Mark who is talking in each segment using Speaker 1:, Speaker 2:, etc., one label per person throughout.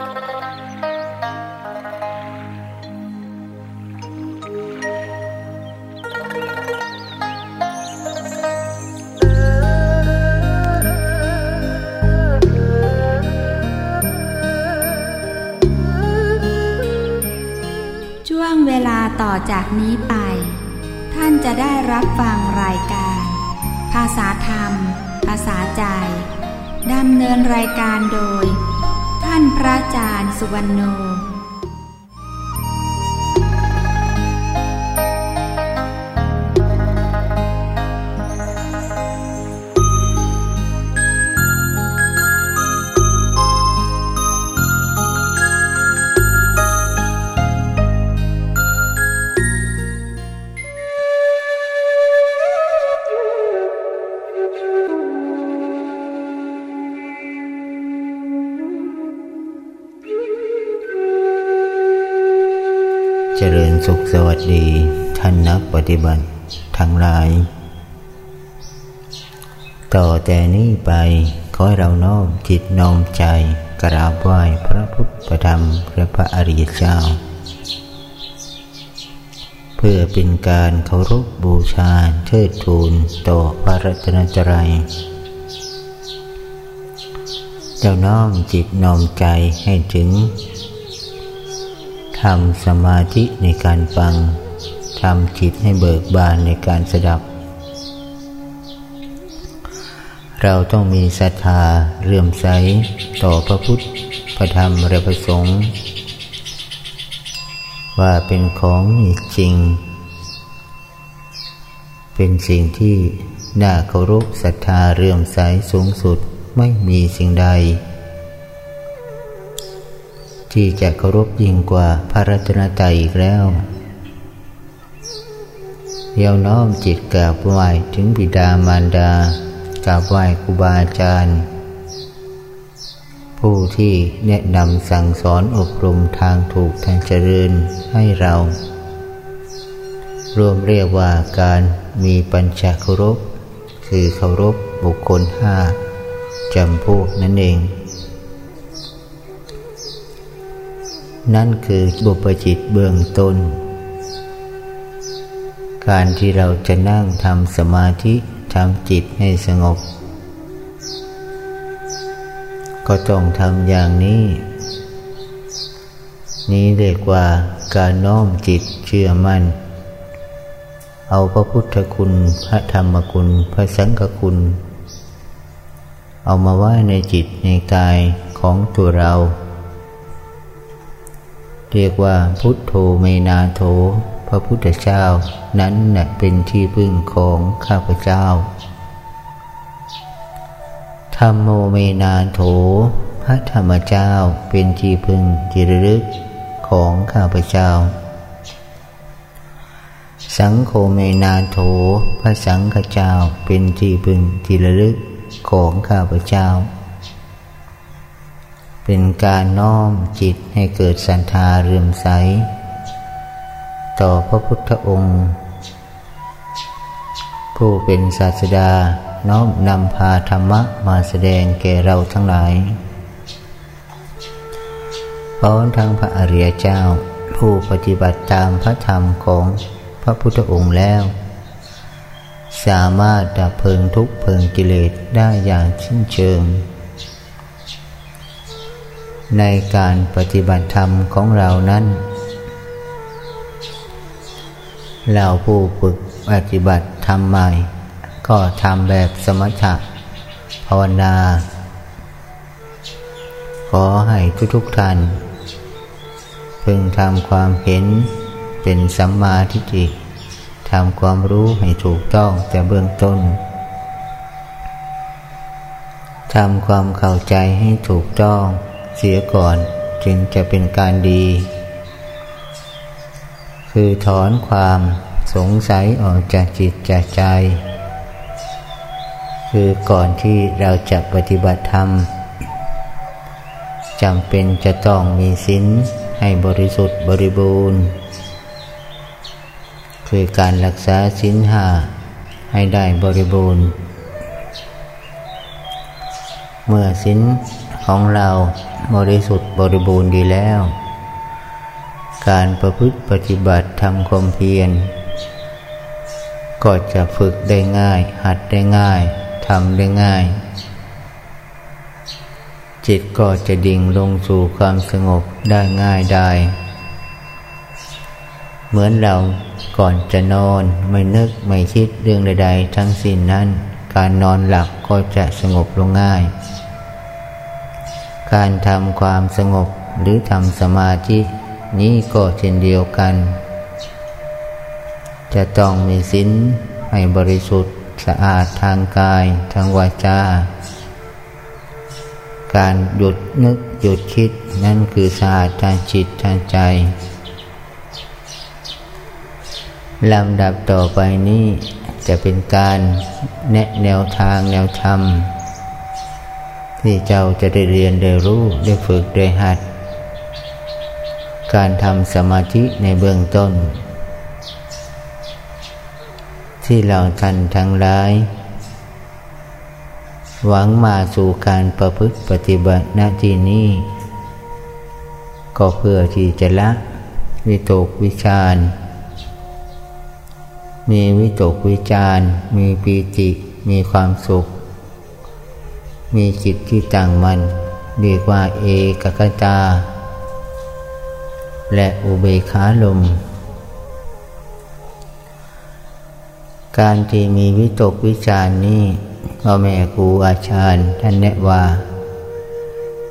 Speaker 1: ช่วงเวลาต่อจากนี้ไป ท่านจะได้รับฟังรายการ ภาษาธรรม ภาษาใจดำเนินรายการโดยานพระอาจารย์สุวรรณโน
Speaker 2: สุขสวัสดีท่านนักปฏิบัติทั้งหลาย ต่อแต่นี้ไปขอให้เราน้อมจิตน้อมใจกราบไหว้พระพุทธธรรมและพระอริยเจ้า เพื่อเป็นการเคารพบูชาเทิดทูนต่อพระรัตนตรัยเราน้อมจิตน้อมใจให้ถึง ทำสมาธิในการฟัง ทำจิตให้เบิกบานในการสดับ เราต้องมีศรัทธาเรื่มใสต่อพระพุทธ พระธรรม และพระสงฆ์ว่าเป็นของจริง เป็นสิ่งที่น่าเคารพศรัทธาเรื่มใสสูงสุดไม่มีสิ่งใด ที่จะเคารพยิ่งกว่าพระรัตนตรัยอีกแล้วเยาน้อมจิตกราบไหว้ถึงบิดามารดากราบไหว้ครูบาอาจารย์ ผู้ที่แนะนำสั่งสอนอบรมทางถูกทางเจริญให้เรา รวมเรียกว่าการมีปัญจเคารพ คือเคารพบุคคลห้าจำพวกนั่นเอง นั่นคือบุปจิตเบื้องต้น การที่เราจะนั่งทำสมาธิทำจิตให้สงบ ก็ต้องทำอย่างนี้ นี้เรียกว่าการน้อมจิตเชื่อมัน่น เอาพระพุทธคุณ พระธรรมคุณ พระสังฆคุณ เอามาไว้ในจิตในกายของตัวเรา เรียกว่าพุทโธเมนาโถ พระพุทธเจ้านั้นแหละเป็นที่พึ่งของข้าพเจ้าธรรมโมเมนาโถ พระธรรมเจ้าเป็นที่พึ่งจิรลึกของข้าพเจ้า สังโฆเมนาโถ พระสังฆเจ้าเป็นที่พึ่งจิรลึกของข้าพเจ้า เป็นการน้อมจิตให้เกิดศรัทธาเรื่มใส ต่อพระพุทธองค์ ผู้เป็นศาสดาน้อมนำพาธรรมะมาแสดงแก่เราทั้งหลายพร้อมทั้งพระอริยเจ้าผู้ปฏิบัติตามพระธรรมของพระพุทธองค์แล้ว สามารถดับเพลิงทุกเพลิงกิเลสได้อย่างชิ้นเชิง ในการปฏิบัติธรรมของเรานั้น เราผู้ฝึกปฏิบัติธรรมใหม่ ก็ทำแบบสมถะภาวนา ขอให้ทุกๆท่านพึงทำความเห็นเป็นสัมมาทิฏฐิทำความรู้ให้ถูกต้องแต่เบื้องต้นทำความเข้าใจให้ถูกต้อง เสียก่อนจึงจะเป็นการดี คือถอนความสงสัยออกจากจิตจากใจ คือก่อนที่เราจะปฏิบัติธรรมจำเป็นจะต้องมีศีลให้บริสุทธิ์บริบูรณ์ คือการรักษาศีลห้าให้ได้บริบูรณ์ เมื่อศีลขของเรา บริสุทธิ์บริบูรณ์ดีแล้ว การประพฤติปฏิบัติทำความเพียร ก็จะฝึกได้ง่าย หัดได้ง่ายทำได้ง่าย จิตก็จะดิ่งลงสู่ความสงบได้ง่ายได้ เหมือนเราก่อนจะนอนไม่นึกไม่คิดเรื่องใด ๆ ทั้งสิ้นนั้น การนอนหลับก็จะสงบลงง่าย การทำความสงบหรือทำสมาธินี้ก็เช่นเดียวกัน จะต้องมีศีลให้บริสุทธิ์สะอาดทางกายทางวาจา การหยุดนึกหยุดคิดนั่นคือสะอาดทางจิตทางใจลำดับต่อไปนี้จะเป็นการแนะแนวทางแนวธรรม ที่เจ้าจะได้เรียนได้รู้ได้ฝึกได้หัด การทำสมาธิในเบื้องต้น ที่เราท่านทั้งหลาย หวังมาสู่การประพฤติปฏิบัติหน้าที่นี้ ก็เพื่อที่จะละวิตกวิชารมีวิตกวิจารมีปีติมีความสุข มีจิตที่ต่างมันเรียกว่าเอกกตา และอุเบขาลม การที่มีวิตกวิจารนี้พ่อแม่ครูอาจารย์ท่านแนะว่า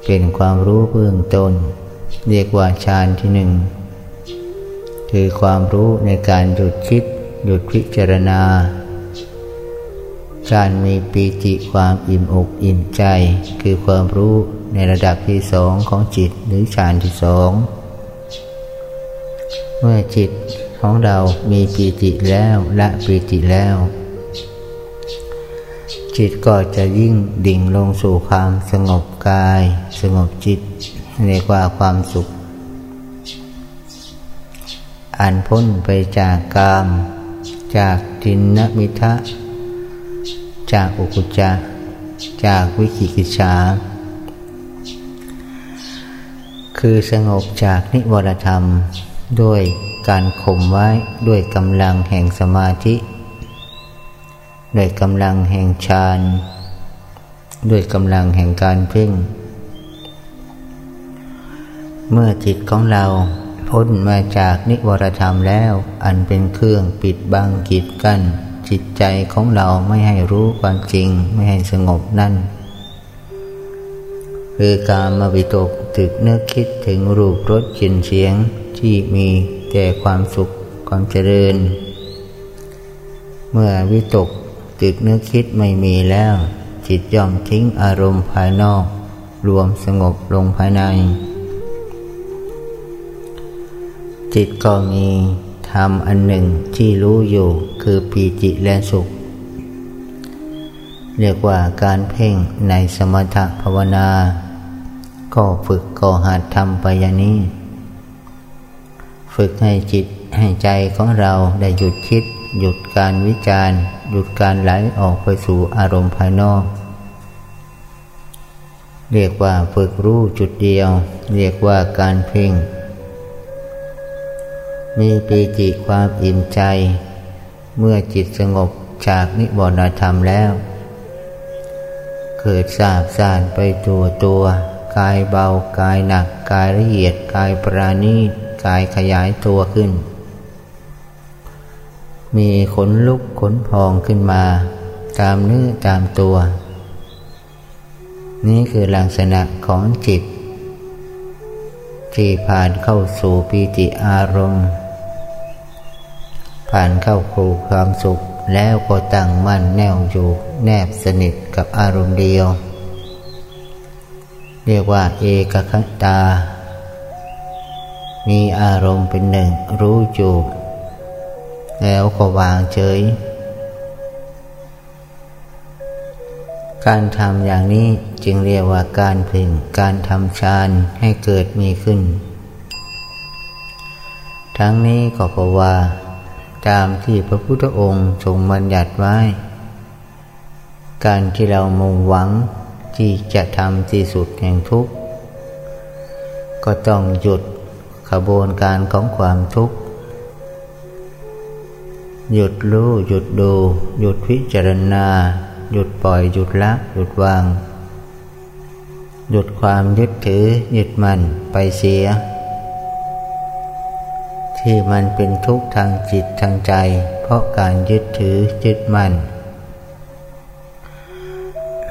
Speaker 2: เป็นความรู้เบื้องต้น เรียกว่าฌานที่หนึ่งคือความรู้ในการหยุดคิดหยุดพิจารณา การมีปีติความอิ่มอกอิ่มใจ คือความรู้ในระดับที่สองของจิตหรือฌานที่สองเมื่อจิตของเรามีปีติแล้วละปีติแล้ว จิตก็จะยิ่งดิ่งลงสู่ความสงบกาย สงบจิตเรียกว่าความสุข อันพ้นไปจากกาม จากทินนมิทะ จากอุกุจจาจากวิกิกิจาคือสงบจากนิวรธรรมด้วยการข่มไว้ด้วยกำลังแห่งสมาธิ ด้วยกำลังแห่งฌานด้วยกำลังแห่งการเพ่ง เมื่อจิตของเราพ้นมาจากนิวรธรรมแล้ว อันเป็นเครื่องปิดบังกีดกั้น จิตใจของเราไม่ให้รู้ความจริงไม่ให้สงบนั่น คือการมาวิตกตึกเนื้อคิดถึงรูปรสกลิ่นเสียงที่มีแต่ความสุขความเจริญ เมื่อวิตกตึกเนื้อคิดไม่มีแล้ว จิตย่อมทิ้งอารมณ์ภายนอก รวมสงบลงภายใน จิตก็มี ธรรมอันหนึ่งที่รู้อยู่คือปีจิและสุข เรียกว่าการเพ่งในสมถภาวนา ก็ฝึกก่อหัดทำไปยานี้ ฝึกให้จิตให้ใจของเราได้หยุดคิด หยุดการวิจารณ์หยุดการไหลออกไปสู่อารมณ์ภายนอก เรียกว่าฝึกรู้จุดเดียว เรียกว่าการเพ่ง มีปีติความอิ่มใจ เมื่อจิตสงบจากนิวรณธรรมแล้ว เกิดสาบสานไปตัวตัว กายเบา กายหนัก กายละเอียด กายปราณีตกายขยายตัวขึ้น มีขนลุกขนพองขึ้นมา ตามเนื้อตามตัว นี่คือลักษณะของจิตที่ผ่านเข้าสู่ปีติอารมณ์ ผ่านเข้าครูความสุข แล้วก็ตั้งมั่นแน่วอยู่แนบสนิทกับอารมณ์เดียว เรียกว่าเอกคตา มีอารมณ์เป็นหนึ่งรู้จูแล้วก็วางเฉย การทำอย่างนี้จึงเรียกว่าการพ่งการทำฌานให้เกิดมีขึ้น ทั้งนี้ก็เพราะว่า ตามที่พระพุทธองค์ทรงบัญญัติไว้ การที่เรามุ่งหวังที่จะทำที่สุดแห่งทุกข์ ก็ต้องหยุดขบวนการของความทุกข์ หยุดรู้หยุดดู หยุดพิจารณา หยุดปล่อยหยุดละหยุดวาง หยุดความยึดถือยึดมันไปเสีย ที่มันเป็นทุกข์ทางจิตทางใจ เพราะการยึดถือยึดมัน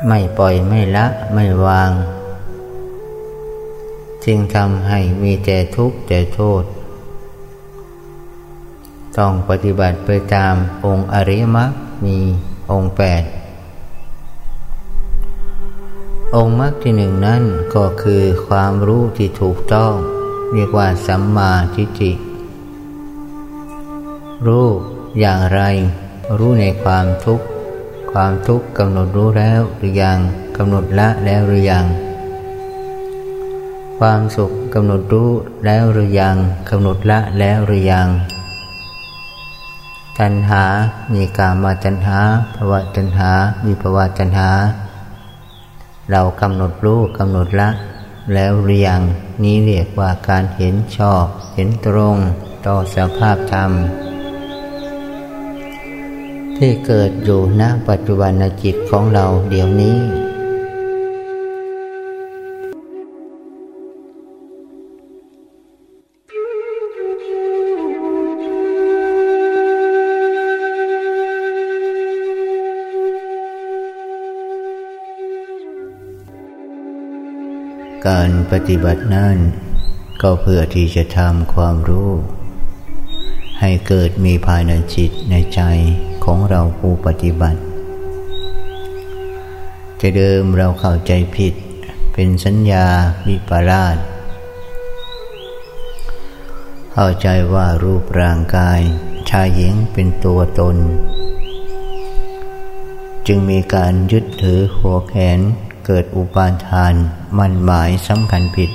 Speaker 2: ไม่ปล่อยไม่ละไม่วาง จึงทำให้มีแต่ทุกข์แต่โทษ ต้องปฏิบัติไปตามองค์อริยมรรคมีองค์แปดองค์มรรคที่หนึ่งนั้นก็คือความรู้ที่ถูกต้อง เรียกว่าสัมมาทิฏฐิ รู้อย่างไร รู้ในความทุกข์ ความทุกข์กำหนดรู้แล้วหรือยังกำหนดละแล้วหรือยัง ความสุขกำหนดรู้แล้วหรือยังกำหนดละแล้วหรือยัง ตัณหา มีกามาตัณหาภวะตัณหา มีภวะตัณหา เรากำหนดรู้กำหนดละแล้วหรือยังนี้เรียกว่าการเห็นชอบ เห็นตรง ต่อสภาพธรรม ที่เกิดอยู่ณปัจจุบันจิตของเราเดี๋ยวนี้ การปฏิบัตินั้นก็เพื่อที่จะทำความรู้ ให้เกิดมีภายในจิตในใจ ของเราผู้ปฏิบัติจะเดิมเราเข้าใจผิด เป็นสัญญาวิปลาสเข้าใจว่ารูปร่างกาย ชายหญิงเป็นตัวตน จึงมีการยึดถือหัวแขนเกิดอุปาทานมั่นหมายสำคัญผิด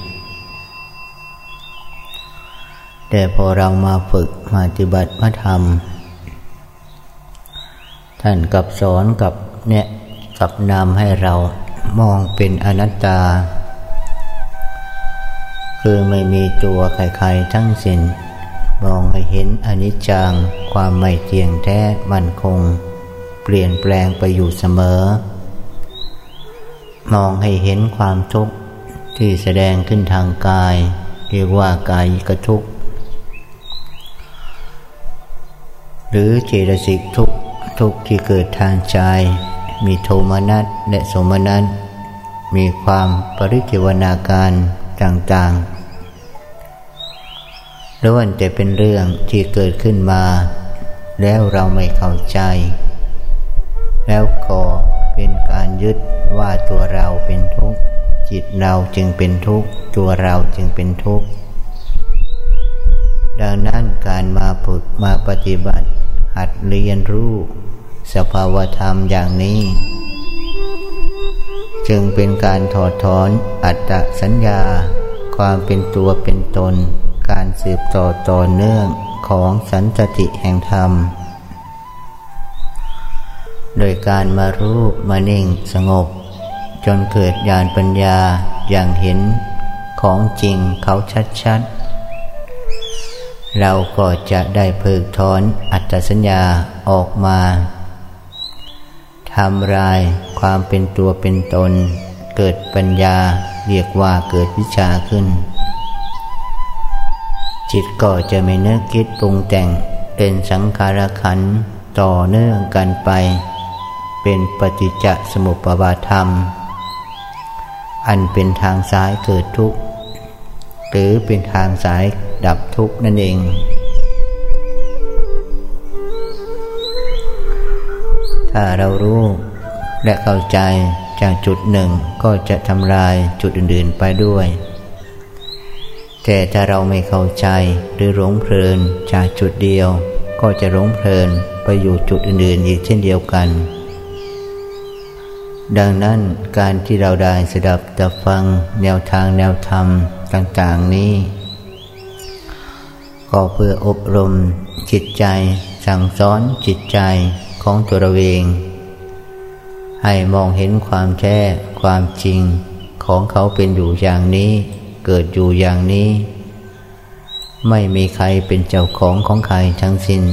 Speaker 2: แต่พอเรามาฝึกมาปฏิบัติมาทำ ท่านกับสอนกับเนี่ยกับนำให้เรามองเป็นอนัตตา คือไม่มีตัวใครๆทั้งสิ้นมองให้เห็นอนิจจังความไม่เที่ยงแท้มั่นคง เปลี่ยนแปลงไปอยู่เสมอ มองให้เห็นความทุกข์ที่แสดงขึ้นทางกาย เรียกว่ากายกทุกข์ หรือเจตสิกทุกข์ ทุกข์ที่เกิดทางใจ มีโทมนัสและสมนัสมีความปริจิวนาการต่างๆล้วนแต่เป็นเรื่องที่เกิดขึ้นมา แล้วเราไม่เข้าใจ แล้วก็เป็นการยึดว่าตัวเราเป็นทุกข์จิตเราจึงเป็นทุกข์ตัวเราจึงเป็นทุกข์ดังนั้นการมาฝึกมาปฏิบัติ หัดเรียนรู้ สภาวธรรมอย่างนี้ จึงเป็นการถอดถอนอัตตสัญญา ความเป็นตัวเป็นตน การสืบต่อต่อเนื่องของสันติแห่งธรรม โดยการมารู้มานิ่งสงบ จนเกิดญาณปัญญาอย่างเห็นของจริงเขาชัดๆ เราก็จะได้เพิกถอนอัตสัญญาออกมาทำลายความเป็นตัวเป็นตน เกิดปัญญาเรียกว่าเกิดวิชาขึ้น จิตก็จะไม่เนึกคิดปรุงแต่งเป็นสังขารขันต่อเนื่องกันไป เป็นปฏิจจสมุปบาทธรรม อันเป็นทางซ้ายเกิดทุกข์ หรือเป็นทางสาย ดับทุกข์นั่นเอง ถ้าเรารู้และเข้าใจจากจุดหนึ่งก็จะทำลายจุดอื่นๆไปด้วย แต่ถ้าเราไม่เข้าใจหรือหลงเพลินจากจุดเดียว ก็จะหลงเพลินไปอยู่จุดอื่นๆอีกเช่นเดียวกัน ดังนั้นการที่เราได้สดับตับฟังแนวทางแนวธรรมต่าง ๆ นี้ ก็เพื่ออบรมจิตใจ สั่งสอนจิตใจของตัวเราเอง ให้มองเห็นความแท้ความจริงของเขาเป็นอยู่อย่างนี้ เกิดอยู่อย่างนี้ ไม่มีใครเป็นเจ้าของของใครทั้งสิน้น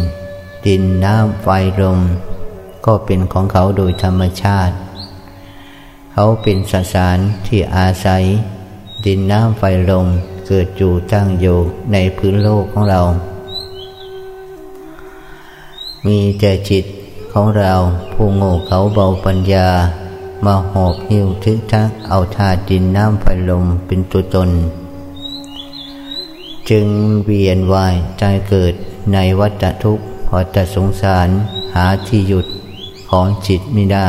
Speaker 2: ดินน้ำไฟลมก็เป็นของเขาโดยธรรมชาติ เขาเป็นสสารที่อาศัย ดินน้ำไฟลม เกิดอยู่ตั้งอยู่ในพื้นโลกของเรา มีแต่จิตของเราผู้โง่เขาเบาปัญญา มาหอบหิ้วทึกทักเอาธาตุดินน้ำไฟลมเป็นตัวตน จึงเวียนวายใจเกิดในวัฏทุกข์วัฏสงสารหาที่หยุดของจิตไม่ได้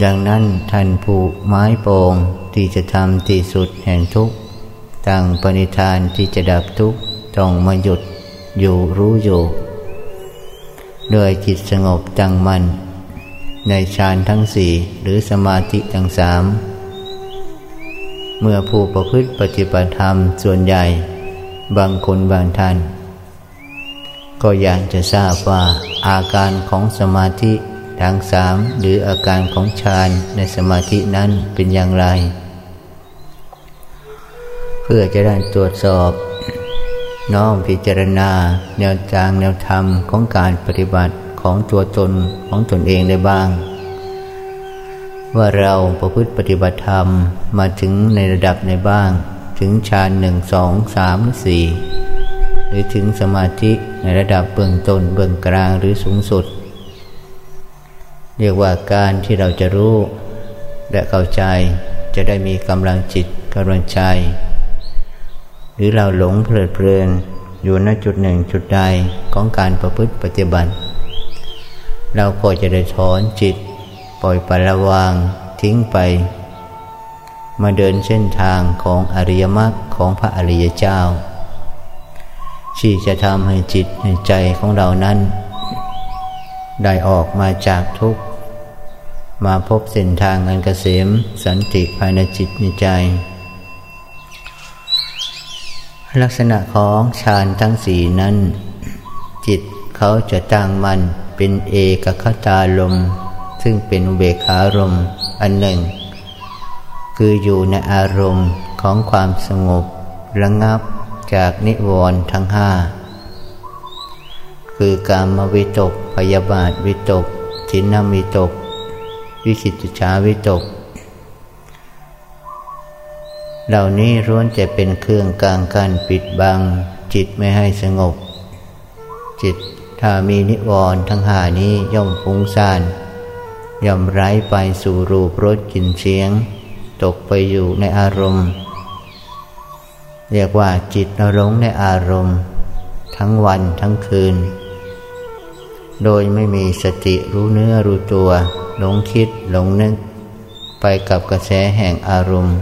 Speaker 2: ดังนั้นท่านผู้ไม้โปงที่จะทำที่สุดแห่งทุกข์ตั้งปณิธานที่จะดับทุกข์ต้องมาหยุดอยู่รู้อยู่ด้วยจิตสงบตั้งมัน่นในฌานทั้งสี่หรือสมาธิทั้งสามเมื่อผู้ประพฤติปฏิบัติธรรมส่วนใหญ่ บางคนบางท่าน ก็อยากจะทราบว่าอาการของสมาธิ ทั้งสามหรืออาการของฌานในสมาธินั้นเป็นอย่างไร เพื่อจะได้ตรวจสอบ น้อมพิจารณา แนวทางแนวธรรมของการปฏิบัติของตัวตนของตนเองได้บ้าง ว่าเราประพฤติปฏิบัติธรรมมาถึงในระดับในบ้าง ถึงฌานหนึ่งสองสามสี่หรือถึงสมาธิในระดับเบื้องต้นเบื้องกลางหรือสูงสุด เรียกว่าการที่เราจะรู้และเข้าใจจะได้มีกำลังจิตกำลังใจ หรือเราหลงเพลิดเพลินอยู่ณจุดหนึ่งจุดใดของการประพฤติปฏิบัติ เราก็จะได้ถอนจิต ปล่อยปละวางทิ้งไป มาเดินเส้นทางของอริยมรรคของพระอริยเจ้าที่จะทำให้จิตในใจของเรานั้น ได้ออกมาจากทุกข์ มาพบเส้นทางอันเกษมสันติภายในจิตในใจ ลักษณะของฌานทั้งสี่นั้น จิตเขาจะตั้งมันเป็นเอกคตาลม ซึ่งเป็นเบคารมอันหนึ่ง คืออยู่ในอารมณ์ของความสงบระงับจากนิวรณ์ทั้งห้า คือการมวิตก พยาบาทวิตกทินนามิตก วิคิจชาวิตก เหล่านี้ร้วนจะเป็นเครื่องกลางกันปิดบัง จิตไม่ให้สงบ จิตถ้ามีนิวรณ์ทั้งหานี้ย่อมฟุ้งซ่านย่อมไร้ไปสู่รูปรสกลิ่นเสียง ตกไปอยู่ในอารมณ์ เรียกว่าจิตนรงในอารมณ์ ทั้งวันทั้งคืน โดยไม่มีสติรู้เนื้อรู้ตัว หลงคิดหลงนึก ไปกับกระแสแห่งอารมณ์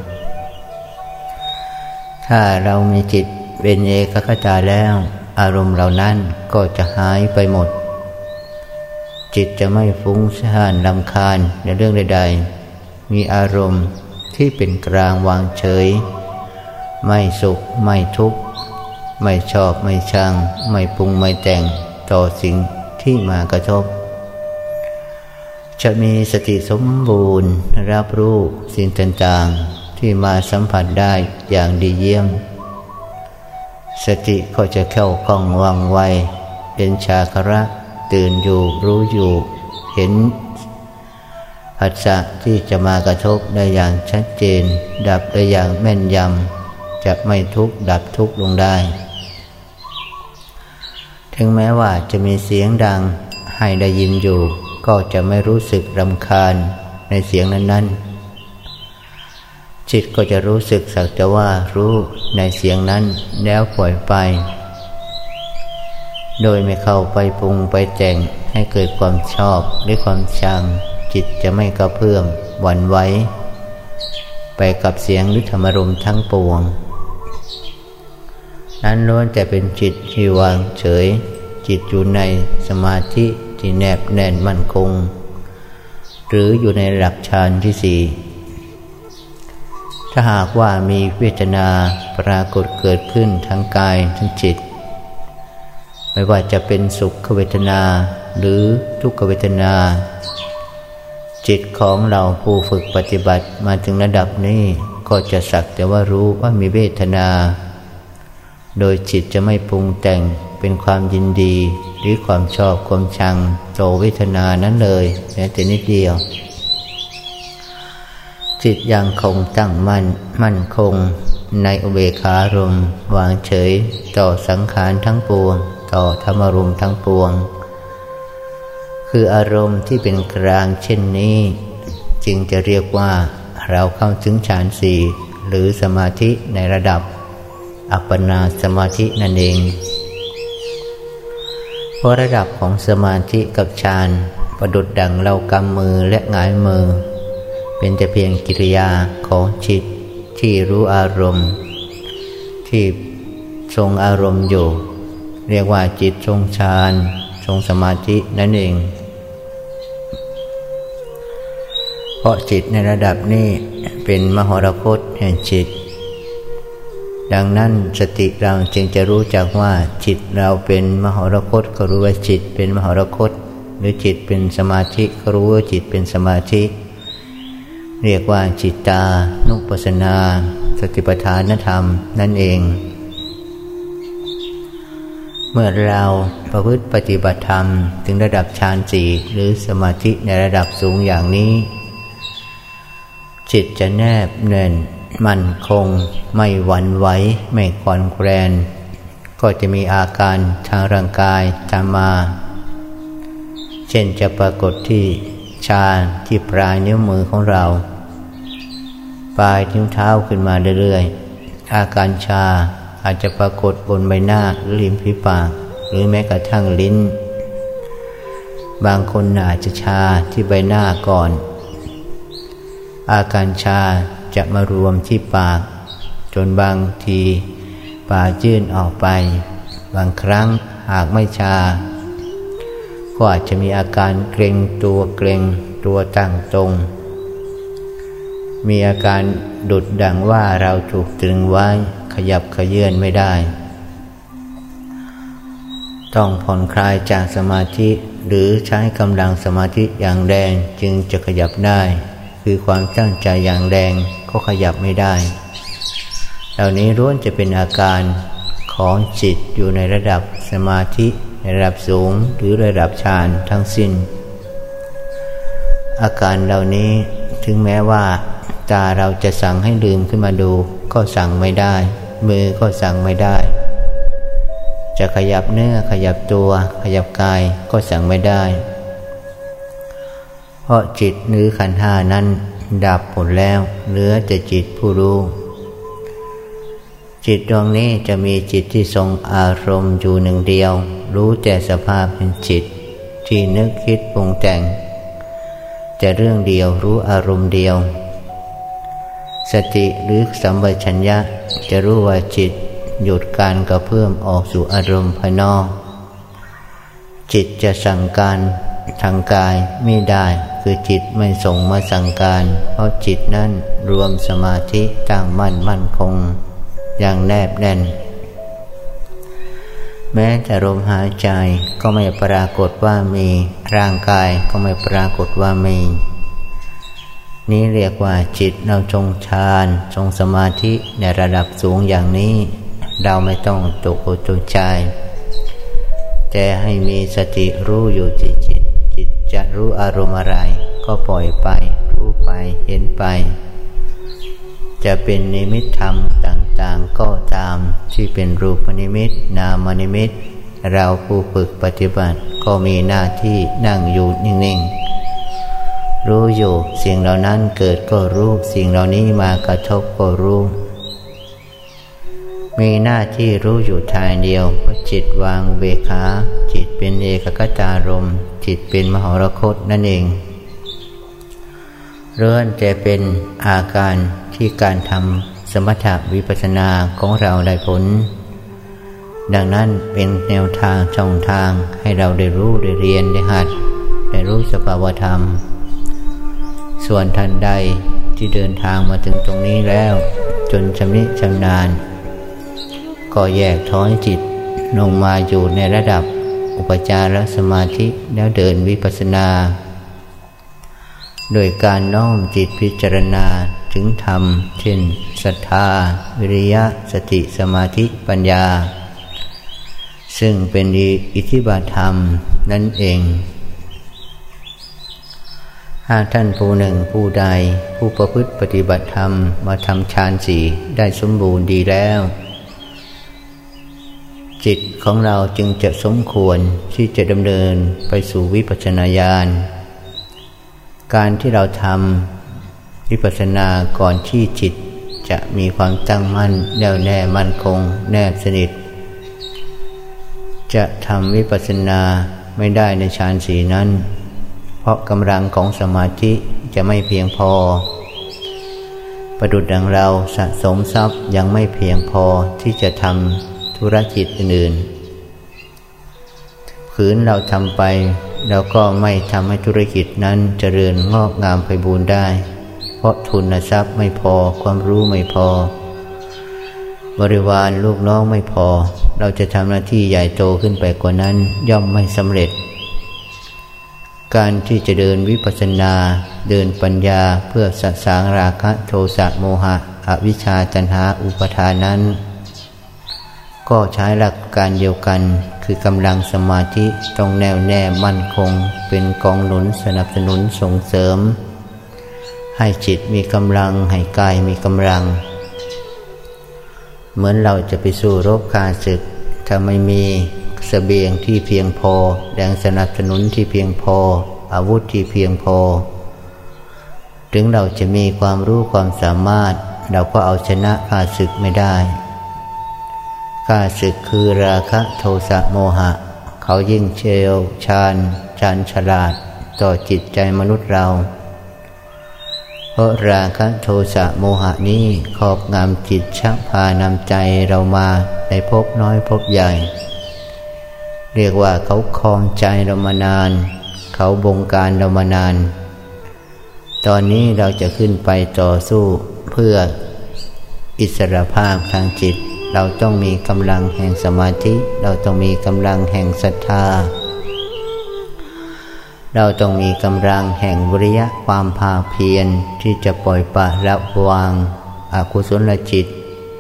Speaker 2: ถ้าเรามีจิตเป็นเอกคตาแล้ว อารมณ์เหล่านั้นก็จะหายไปหมด จิตจะไม่ฟุ้งซ่านลำคาญในเรื่องใด ๆ มีอารมณ์ที่เป็นกลางวางเฉย ไม่สุขไม่ทุกข์ ไม่ชอบไม่ชัง ไม่ปรุงไม่แต่งต่อสิ่ง ที่มากระทบ จะมีสติสมบูรณ์ รับรู้สิ่งต่างๆที่มาสัมผัสได้อย่างดีเยี่ยม สติก็จะเข้าคล่องวังไวเป็นชาคระตื่นอยู่รู้อยู่ เห็นผัสสะที่จะมากระทบได้อย่างชัดเจน ดับได้อย่างแม่นยำจะไม่ทุกข์ดับทุกข์ลงได้ ถึงแม้ว่าจะมีเสียงดังให้ได้ยินอยู่ ก็จะไม่รู้สึกรำคาญในเสียงนั้น ๆ จิตก็จะรู้สึกสักแต่ว่ารู้ในเสียงนั้นแล้วปล่อยไป โดยไม่เข้าไปปรุงไปแต่งให้เกิดความชอบหรือความชัง จิตจะไม่กระเพื่อมหวั่นไหวไปกับเสียงหรือธรรมรมทั้งปวง นั้นล้วนแต่เป็นจิตที่วางเฉย จิตอยู่ในสมาธิที่แนบแน่นมั่นคง หรืออยู่ในหลักฌานที่สี่ถ้าหากว่ามีเวทนาปรากฏเกิดขึ้นทั้งกายทั้งจิต ไม่ว่าจะเป็นสุขเวทนาหรือทุกขเวทนา จิตของเราผู้ฝึกปฏิบัติมาถึงระดับนี้ก็จะสักแต่ว่ารู้ว่ามีเวทนา โดยจิตจะไม่ปรุงแต่งเป็นความยินดี หรือความชอบความชังโตเวทนานั้นเลยแม้แต่นิดเดียว จิตยังคงตั้งมั่นมั่นคงในอุเบกขารมวางเฉยต่อสังขารทั้งปวง ต่อธรรมรมทั้งปวง คืออารมณ์ที่เป็นกลางเช่นนี้ จึงจะเรียกว่าเราเข้าถึงฌานสี่หรือสมาธิในระดับ อัปปนาสมาธินั่นเองเพราะระดับของสมาธิกับฌานประดุดดังเรากำมือและหงายมือ เป็นแต่เพียงกิริยาของจิตที่รู้อารมณ์ ที่ทรงอารมณ์อยู่ เรียกว่าจิตทรงฌานทรงสมาธินั่นเอง เพราะจิตในระดับนี้เป็นมหรคตแห่งจิต ดังนั้นสติเราจึงจะรู้จักว่าจิตเราเป็นมหรคตก็รู้ว่าจิตเป็นมหรคต หรือจิตเป็นสมาธิก็รู้ว่าจิตเป็นสมาธิ เรียกว่าจิตตานุปัสนา สติปัฏฐานธรรมนั่นเอง เมื่อเราประพฤติปฏิบัติธรรม ถึงระดับฌานสี่หรือสมาธิในระดับสูงอย่างนี้ จิตจะแนบแน่น มั่นคง ไม่หวั่นไหวไม่คอนแคลนก็จะมีอาการทางร่างกายตามมา เช่นจะปรากฏที่ชาที่ปลายนิ้วมือของเรา ปลายนิ้วเท้าขึ้นมาเรื่อยๆ อาการชาอาจจะปรากฏบนใบหน้าหรือริมฝีปาก หรือแม้กระทั่งลิ้น บางคนอาจจะชาที่ใบหน้าก่อน อาการชา จะมารวมที่ปาก จนบางทีปากยื่นออกไป บางครั้งหากไม่ชา ก็อาจจะมีอาการเกรงตัวเกรงตัวตั้งตรง มีอาการดุดดังว่าเราถูกตรึงไว้ขยับขยื่นไม่ได้ ต้องผ่อนคลายจากสมาธิหรือใช้กำลังสมาธิอย่างแรงจึงจะขยับได้ คือความตั้งใจอย่างแรงก็ขยับไม่ได้ เหล่านี้ล้วนจะเป็นอาการของจิตอยู่ในระดับสมาธิในระดับสูงหรือระดับฌานทั้งสิ้น อาการเหล่านี้ถึงแม้ว่า ตาเราจะสั่งให้ลืมขึ้นมาดู ก็สั่งไม่ได้ มือก็สั่งไม่ได้ จะขยับเนื้อขยับตัว ขยับกายก็สั่งไม่ได้ ราะจิตหรือขันธ์ห้านั้นดับหมดแล้ว เหลือแต่จิตผู้รู้ จิตดวงนี้จะมีจิตที่ทรงอารมณ์อยู่หนึ่งเดียว รู้แต่สภาพเป็นจิต ที่นึกคิดปรุงแต่งจะเรื่องเดียวรู้อารมณ์เดียว สติหรือสัมปชัญญะจะรู้ว่าจิตหยุดการกระเพื่อมออกสู่อารมณ์ภายนอก จิตจะสั่งการทางกายไม่ได้ คือจิตไม่ส่งมาสั่งการ เพราะจิตนั้นรวมสมาธิตั้งมั่นมั่นคง อย่างแนบแน่น แม้แต่ลมหายใจก็ไม่ปรากฏว่ามี ร่างกายก็ไม่ปรากฏว่ามี นี้เรียกว่าจิตเราจงฌานจงสมาธิในระดับสูงอย่างนี้ เราไม่ต้องตกอกตกใจแต่ให้มีสติรู้อยู่ที่ จะรู้อารมณ์อะไร ก็ปล่อยไป รู้ไปเห็นไป จะเป็นนิมิตธรรมต่างๆ ก็ตามที่เป็นรูปนิมิต นามนิมิต เราผู้ฝึกปฏิบัติก็มีหน้าที่นั่งอยู่นิ่งๆรู้อยู่สิ่งเหล่านั้นเกิดก็รู้ สิ่งเหล่านี้มากระทบก็รู้ มีหน้าที่รู้อยู่ทายเดียวเพราะจิตวางเบขา จิตเป็นเอกกตารม จิตเป็นมหรคตนั่นเองเรื่อนจะเป็นอาการที่การทำสมถะวิปัสสนาของเราได้ผล ดังนั้นเป็นแนวทางช่องทางให้เราได้รู้ได้เรียนได้หัด ได้รู้สภาวธรรม ส่วนท่านใดที่เดินทางมาถึงตรงนี้แล้ว จนชำนิชำนาญ ก็แยกท้อยจิตลงมาอยู่ในระดับอุปจารสมาธิแล้วเดินวิปัสนา โดยการน้อมจิตพิจารณาถึงธรรม เช่นศรัทธา วิริยะ สติสมาธิปัญญา ซึ่งเป็นอิทธิบาทธรรมนั่นเองหากท่านผู้หนึ่งผู้ใดผู้ประพฤติปฏิบัติธรรมมาทำฌานสี่ได้สมบูรณ์ดีแล้ว จิตของเราจึงจะสมควรที่จะดำเนินไปสู่วิปัสสนาญาณ การที่เราทำวิปัสสนาก่อนที่จิตจะมีความตั้งมั่นแน่วแน่มั่นคง แนบสนิท จะทำวิปัสสนาไม่ได้ในฌานสีนั้น เพราะกำลังของสมาธิจะไม่เพียงพอ ประดุดดังเราสะสมทรัพย์ยังไม่เพียงพอที่จะทำ ธุรกิจอื่นๆขืนเราทำไปแล้วก็ไม่ทำให้ธุรกิจนั้นเจริญงอกงามไปบูรได้ เพราะทุนทรัพย์ไม่พอความรู้ไม่พอ บริวารลูกน้องไม่พอ เราจะทำหน้าที่ใหญ่โตขึ้นไปกว่านั้นย่อมไม่สำเร็จ การที่จะเดินวิปัสสนา เดินปัญญาเพื่อสสางราคะโทสะโมหะอวิชชาจันหาอุปทานนั้น ก็ใช้หลักการเดียวกัน คือกำลังสมาธิต้องแน่วแน่มั่นคง เป็นกองหนุนสนับสนุนส่งเสริม ให้จิตมีกำลัง ให้กายมีกำลัง เหมือนเราจะไปสู้รบคาศึก ถ้าไม่มีสเสบียงที่เพียงพอ แรงสนับสนุนที่เพียงพอ อาวุธที่เพียงพอ ถึงเราจะมีความรู้ความสามารถ เราก็เอาชนะคาศึกไม่ได้ ข้าศึกคือราคะโทสะโมหะ เขายิ่งเชลชาญชาญฉลาดต่อจิตใจมนุษย์เรา เพราะราคะโทสะโมหะนี้ครอบงำจิตชักพานำใจเรามาในพบน้อยพบใหญ่ เรียกว่าเขาคลองใจเรามานาน เขาบงการเรามานาน ตอนนี้เราจะขึ้นไปต่อสู้เพื่ออิสรภาพทางจิต เราต้องมีกำลังแห่งสมาธิ เราต้องมีกำลังแห่งศรัทธา เราต้องมีกำลังแห่งวิริยะความภาเพียรที่จะปล่อยปละละวางอากุศลจิต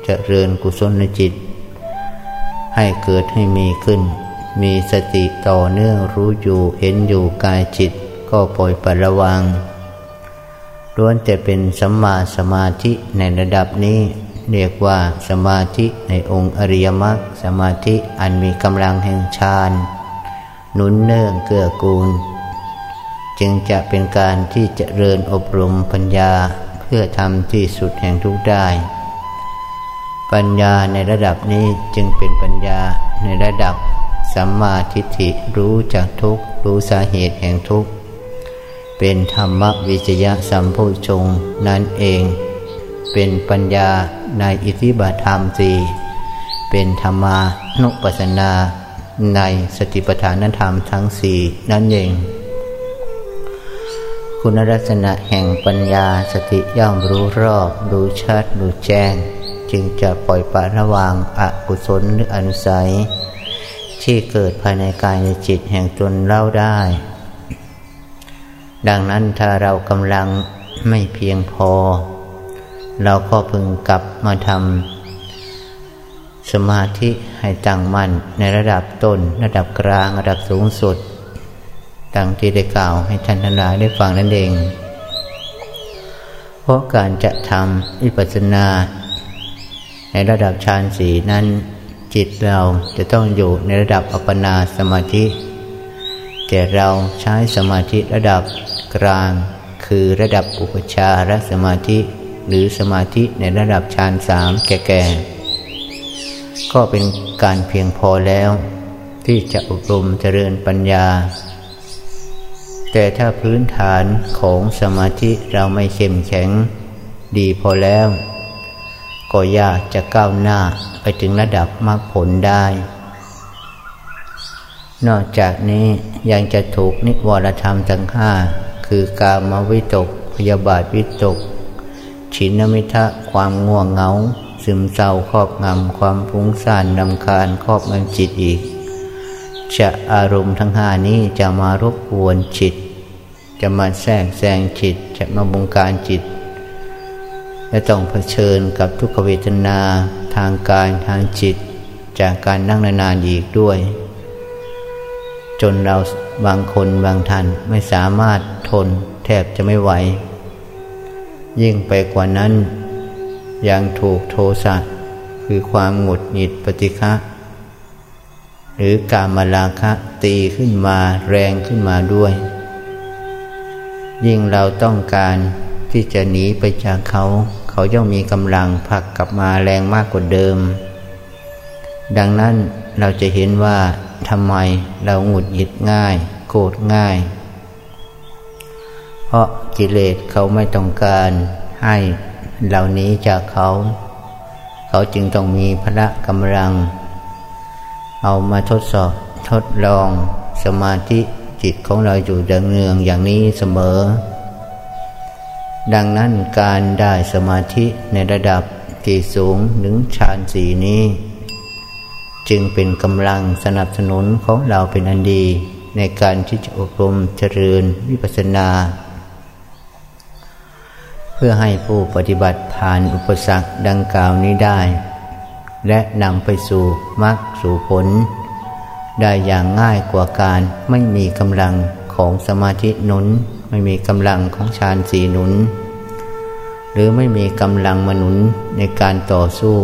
Speaker 2: จะเริญกุศลจิต ให้เกิดให้มีขึ้น มีสติต่อเนื่องรู้อยู่เห็นอยู่กายจิต ก็ปล่อยปละระวังล้วนแต่เป็นสัมมาสมาธิในระดับนี้ เรียกว่าสมาธิในองค์อริยมรรคสมาธิอันมีกำลังแห่งฌานหนุนเนื่องเกื้อกูล จึงจะเป็นการที่จะเริญอบรมปัญญาเพื่อทำที่สุดแห่งทุกได้ ปัญญาในระดับนี้จึงเป็นปัญญาในระดับสัมมาทิฏฐิรู้จากทุกรู้สาเหตุแห่งทุกเป็นธรรมวิจยะสัมโพชงนั่นเอง เป็นปัญญาในอิทธิบาทธรรมสี่เป็นธรรมานุปัสสนาในสติปัฏฐานธรรมทั้งสี่นั่นเอง คุณลักษณะแห่งปัญญาสติย่อมรู้รอบรู้ชัดรู้แจ้ง จึงจะปล่อยปะระวางอกุศลหรืออนุสัย ที่เกิดภายในกายในจิตแห่งตนเล่าได้ ดังนั้นถ้าเรากำลังไม่เพียงพอ เราก็พึงกลับมาทำสมาธิให้ตั้งมั่นในระดับต้น ระดับกลาง ระดับสูงสุดดังที่ได้กล่าวให้ท่านทั้งหลายได้ฟังนั่นเอง เพราะการจะทำวิปัสสนา ในระดับฌานสีนั้น จิตเราจะต้องอยู่ในระดับอัปปนาสมาธิ แต่เราใช้สมาธิระดับกลาง คือระดับอุปชารสมาธิ หรือสมาธิในระดับฌานสามแก่ๆ ก็เป็นการเพียงพอแล้ว ที่จะอบรมเจริญปัญญา แต่ถ้าพื้นฐานของสมาธิเราไม่เข้มแข็ง ดีพอแล้ว ก็ยากจะก้าวหน้าไปถึงระดับมรรคผลได้ นอกจากนี้ยังจะถูกนิวรธรรมทั้งห้าคือกามวิตก พยาบาทวิตก ฉินมิทะความง่วงเหงา ซึมเศร้าครอบงำความฟุ้งซ่านนำคาญครอบงำจิตอีก จะอารมณ์ทั้งห้านี้จะมารบกวนจิต จะมาแทรกแซงจิต จะมาบงการจิตและต้องเผชิญกับทุกขเวทนาทางกายทางจิต จากการนั่งนานๆอีกด้วย จนเราบางคนบางท่านไม่สามารถทนแทบจะไม่ไหว ยิ่งไปกว่านั้น ยังถูกโทสะคือความหงุดหงิดปฏิฆะหรือกามลาคะตีขึ้นมาแรงขึ้นมาด้วย ยิ่งเราต้องการที่จะหนีไปจากเขา เขาย่อมมีกำลังผลักกลับมาแรงมากกว่าเดิม ดังนั้นเราจะเห็นว่าทำไมเราหงุดหงิดง่าย โกรธง่าย เพราะกิเลสเขาไม่ต้องการให้เหล่านี้จากเขา เขาจึงต้องมีพละกำลัง เอามาทดสอบทดลองสมาธิจิตของเราอยู่ดังเนืองอย่างนี้เสมอ ดังนั้นการได้สมาธิในระดับที่สูงถึงฌานสีนี้ จึงเป็นกำลังสนับสนุนของเราเป็นอันดีในการที่จะอบรมเจริญวิปัสสนา พื่อให้ผู้ปฏิบัติผ่านอุปสรรคดังกล่าวนี้ได้ และนำไปสู่มรรคสู่ผล ได้อย่างง่ายกว่าการไม่มีกำลังของสมาธิหนุน ไม่มีกำลังของฌานสีหนุน หรือไม่มีกำลังมนุนในการต่อสู้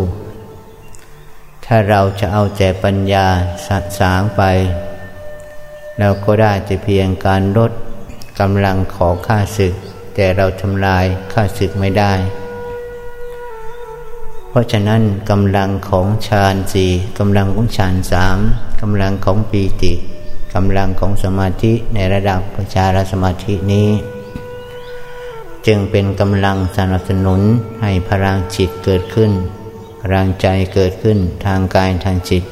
Speaker 2: ถ้าเราจะเอาแต่ปัญญาสัสางไป เราก็ได้แต่เพียงการลดกำลังของข้าศึก แต่เราทำลายข้าศึกไม่ได้ เพราะฉะนั้นกำลังของฌานสี่กำลังของฌานสามกำลังของปีติกำลังของสมาธิในระดับประชารสมาธินี้ จึงเป็นกำลังสนับสนุนให้พลังจิตเกิดขึ้นพลังใจเกิดขึ้นทางกายทางจิต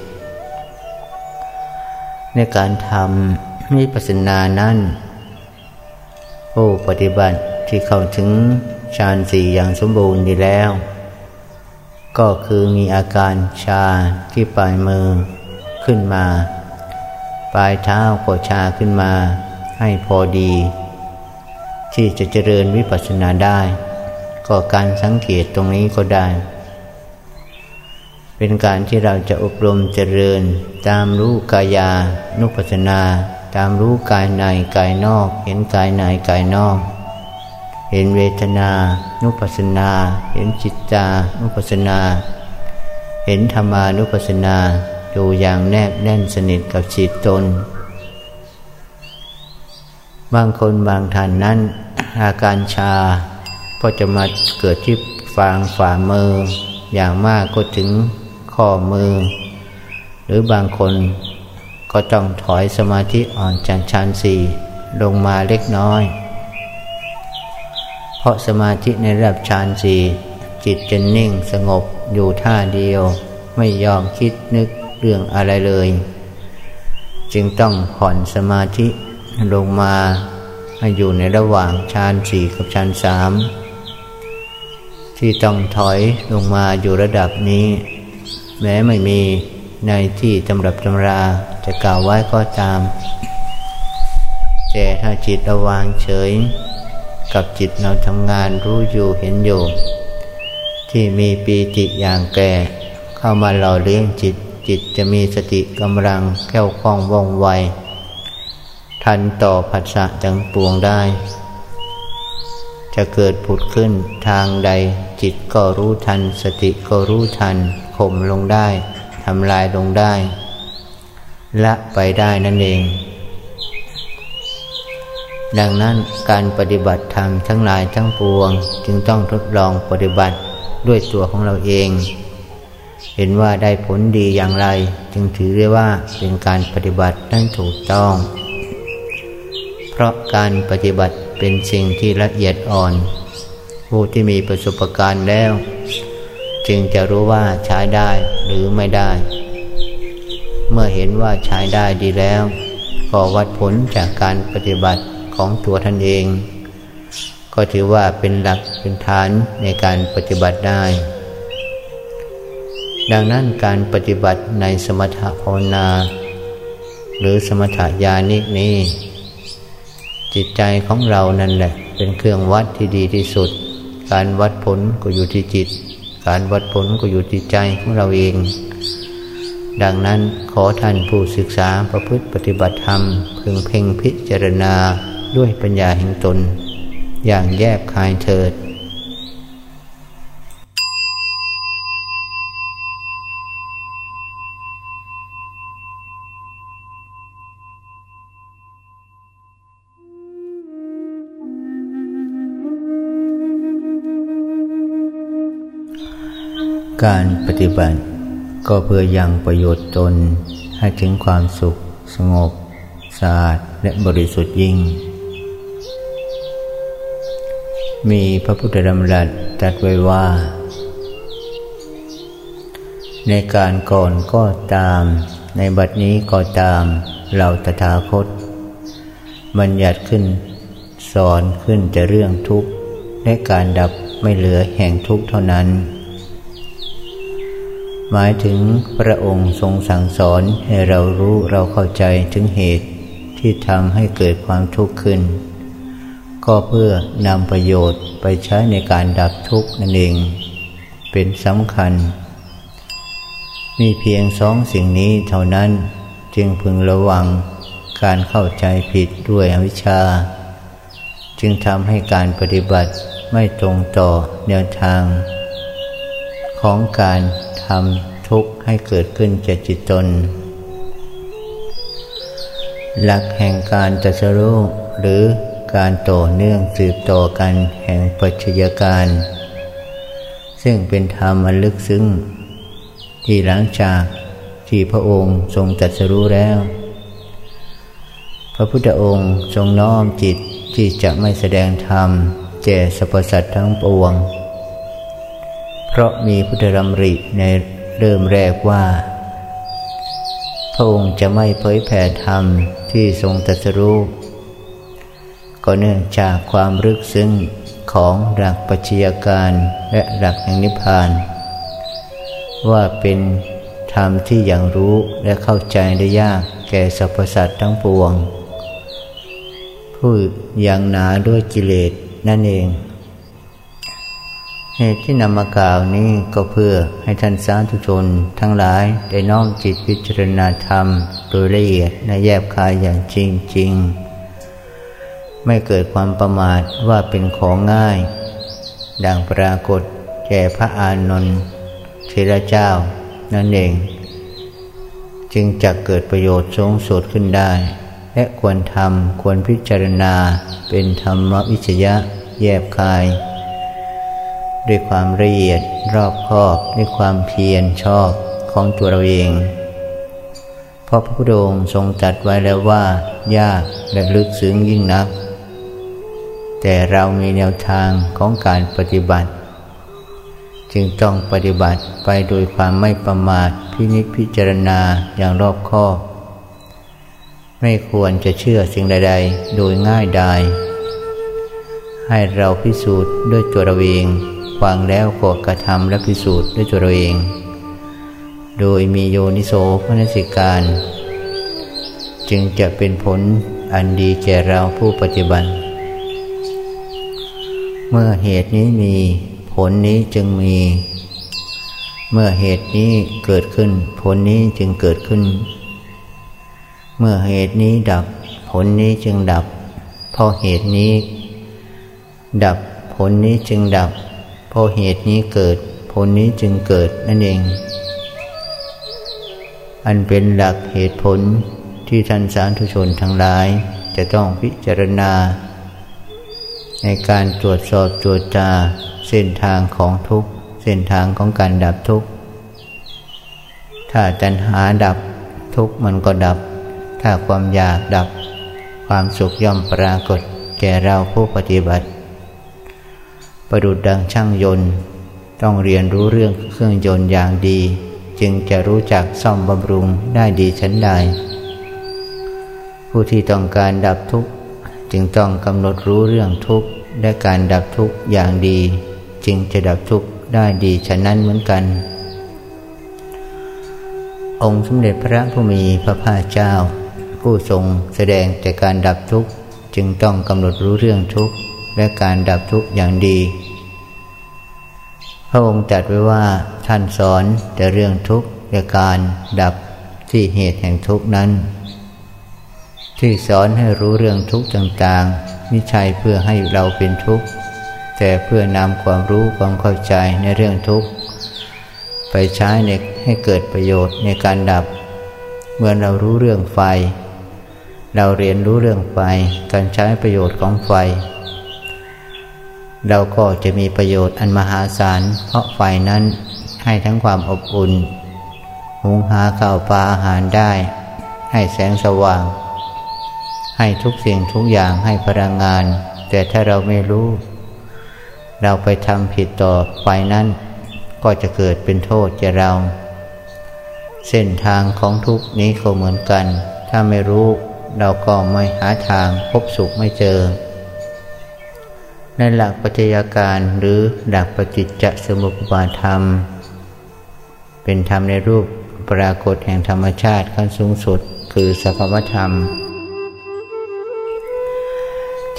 Speaker 2: ในการทำวิปัสสนานั้นผู้ปฏิบัติ ที่เข้าถึงฌานสี่อย่างสมบูรณ์ดีแล้ว ก็คือมีอาการชาที่ปลายมือขึ้นมา ปลายเท้าก็ชาขึ้นมา ให้พอดี ที่จะเจริญวิปัสสนาได้ ก็การสังเกตตรงนี้ก็ได้ เป็นการที่เราจะอบรมเจริญตามรู้กายานุปัสสนา ตามรู้กายในกายนอก เห็นกายในกายนอก เห็นเวทนานุปัสสนา เห็นจิตตานุปัสสนา เห็นธรรมานุปัสสนาอยู่อย่างแนบแน่นสนิทกับจิตตน บางคนบางท่านนั้น อาการชาก็จะมาเกิดที่ฟางฝ่ามือ อย่างมากก็ถึงข้อมือ หรือบางคนก็ต้องถอยสมาธิอ่อนจากฌานสี่ลงมาเล็กน้อย ราะสมาธิในระดับฌานสี่จิตจะนิ่งสงบอยู่ท่าเดียว ไม่ยอมคิดนึกเรื่องอะไรเลย จึงต้องผ่อนสมาธิลงมาให้อยู่ในระหว่างฌานสี่กับฌานสามที่ต้องถอยลงมาอยู่ระดับนี้ แม้ไม่มีในที่ตำรับตำราจะกล่าวไว้ก็ตาม แต่ถ้าจิตระวางเฉย กับจิตเราทำงานรู้อยู่เห็นอยู่ ที่มีปีติอย่างแก่ เข้ามาหล่อเลี้ยงจิต จิตจะมีสติกำลังแก้วคล่องว่องไว ทันต่อผัสสะจังปวงได้ จะเกิดผุดขึ้นทางใด จิตก็รู้ทัน สติก็รู้ทันข่มลงได้ทำลายลงได้ ละไปได้นั่นเอง ดังนั้นการปฏิบัติธรรมทั้งหลายทั้งปวง จึงต้องทดลองปฏิบัติด้วยตัวของเราเอง เห็นว่าได้ผลดีอย่างไร จึงถือได้ว่าเป็นการปฏิบัตินั้นถูกต้อง เพราะการปฏิบัติเป็นสิ่งที่ละเอียดอ่อน ผู้ที่มีประสบการณ์แล้ว จึงจะรู้ว่าใช้ได้หรือไม่ได้ เมื่อเห็นว่าใช้ได้ดีแล้ว ก็วัดผลจากการปฏิบัติ ของตัวท่านเอง ก็ถือว่าเป็นหลักเป็นฐานในการปฏิบัติได้ ดังนั้นการปฏิบัติในสมถะภาวนา หรือสมถะญาณิกนี้จจิตใจของเรานั่นแหละ เป็นเครื่องวัดที่ดีที่สุด การวัดผลก็อยู่ที่จิต การวัดผลก็อยู่ที่ใจของเราเองดังนั้นขอท่านผู้ศึกษาประพฤติปฏิบัติธรรม พึงเพ่งพิจารณา ด้วยปัญญาแห่งตน อย่างแยบคายเถิดการปฏิบัติก็เพื่อยังประโยชน์ตนให้ถึงความสุข สงบสะอาดและบริสุทธิ์ยิ่ง มีพระพุทธดำรัสตรัสไว้ว่า ในการก่อนก็ตาม ในบัดนี้ก็ตามเราตถาคต บัญญัติขึ้น สอนขึ้นจะเรื่องทุกข์และการดับไม่เหลือแห่งทุกข์เท่านั้น หมายถึงพระองค์ทรงสั่งสอนให้เรารู้เราเข้าใจถึงเหตุที่ทำให้เกิดความทุกข์ขึ้น ก็เพื่อนำประโยชน์ไปใช้ในการดับทุกข์นั่นเอง เป็นสำคัญ มีเพียงสองสิ่งนี้เท่านั้นจึงพึงระวังการเข้าใจผิดด้วยอวิชชา จึงทำให้การปฏิบัติไม่ตรงต่อแนวทาง ของการทำทุกข์ให้เกิดขึ้นจากจิตตน หลักแห่งการตัสรู้หรือ การต่อเนื่องสืบต่อกันแห่งปัจจัยการ ซึ่งเป็นธรรมอันลึกซึ้งที่หลังจากที่พระองค์ทรงตัสรู้แล้ว พระพุทธองค์ทรงน้อมจิตที่จะไม่แสดงธรรมแก่สรรพสัตว์ทั้งปวง เพราะมีพุทธรำริในเริ่มแรกว่า พระองค์จะไม่เผยแผ่ธรรมที่ทรงตรัสรู้ ก็เนื่องจากความลึกซึ้งของหลักปัจจัยการและหลักแห่งนิพพาน ว่าเป็นธรรมที่อย่างรู้และเข้าใจได้ยากแก่สรรพสัตว์ทั้งปวง ผู้ยังหนาด้วยกิเลสนั่นเองเหตุที่นำมากล่าวนี้ก็เพื่อให้ท่านสาธุชนทั้งหลายได้น้อมจิตพิจารณาธรรมโดยละเอียดในแยบคายอย่างจริงจริง ไม่เกิดความประมาทว่าเป็นของง่าย ดังปรากฏแก่พระอานนท์เทระเจ้านั่นเอง จึงจะเกิดประโยชน์สูงสุดขึ้นได้ และควรทำควรพิจารณาเป็นธรรมวิจยะแยบคาย ด้วยความละเอียดรอบคอบด้วยความเพียรชอบของตัวเราเองเพราะพระพุทธองค์ทรงจัดไว้แล้วว่ายากและลึกซึ้งยิ่งนัก แต่เรามีแนวทางของการปฏิบัติ จึงต้องปฏิบัติไปโดยความไม่ประมาทพินิจพิจารณาอย่างรอบคอบไม่ควรจะเชื่อสิ่งใด ๆ โดยง่ายดายให้เราพิสูจน์ด้วยตัวเราเองฟังแล้วก็กระทำและพิสูจน์ด้วยตัวเราเอง โดยมีโยนิโสมนสิการ จึงจะเป็นผลอันดีแก่เราผู้ปฏิบัติ เมื่อเหตุนี้มีผลนี้จึงมี เมื่อเหตุนี้เกิดขึ้น ผลนี้จึงเกิดขึ้น เมื่อเหตุนี้ดับ ผลนี้จึงดับ เพราะเหตุนี้ ดับผลนี้จึงดับพราะเหตุนี้เกิด ผลนี้จึงเกิดนั่นเอง อันเป็นหลักเหตุผลที่ท่านสาธุชนทั้งหลายจะต้องพิจารณา ในการตรวจสอบตรวจตาเส้นทางของทุกเส้นทางของการดับทุกถ้าตัณหาดับทุกมันก็ดับ ถ้าความอยากดับ ความสุขย่อมปรากฏแก่เราผู้ปฏิบัติ ประดุดดังช่างยนต์ ต้องเรียนรู้เรื่องเครื่องยนต์อย่างดี จึงจะรู้จักซ่อมบำรุงได้ดีชั้นใดผู้ที่ต้องการดับทุกข์ จึงต้องกำหนดรู้เรื่องทุกข์และการดับทุกข์อย่างดี จึงจะดับทุกข์ได้ดีฉะนั้นเหมือนกัน องค์สมเด็จพระผู้มีพระภาคเจ้า ผู้ทรงแสดงแต่การดับทุกข์จึงต้องกำหนดรู้เรื่องทุกข์และการดับทุกข์อย่างดี พระองค์จัดไว้ว่าท่านสอนแต่เรื่องทุกข์และการดับที่เหตุแห่งทุกข์นั้น ที่สอนให้รู้เรื่องทุกข์ต่างๆไม่ใช่เพื่อให้เราเป็นทุกข์แต่เพื่อนำความรู้ความเข้าใจในเรื่องทุกข์ไปใช้ในให้เกิดประโยชน์ในการดับ เมื่อเรารู้เรื่องไฟ เราเรียนรู้เรื่องไฟการใช้ประโยชน์ของไฟ เราก็จะมีประโยชน์อันมหาศาลเพราะไฟนั้นให้ทั้งความอบอุ่น หุงหาข้าวปลาอาหารได้ ให้แสงสว่าง ให้ทุกสิ่งทุกอย่างให้พลังงาน แต่ถ้าเราไม่รู้ เราไปทำผิดต่อไฟนั้น ก็จะเกิดเป็นโทษแก่เรา เส้นทางของทุกนี้ก็เหมือนกัน ถ้าไม่รู้เราก็ไม่หาทางพบสุขไม่เจอ ในหลักปัจจัยการหรือหลักปฏิจจสมุปบาทธรรม เป็นธรรมในรูปปรากฏแห่งธรรมชาติขั้นสูงสุดคือสภาวธรรม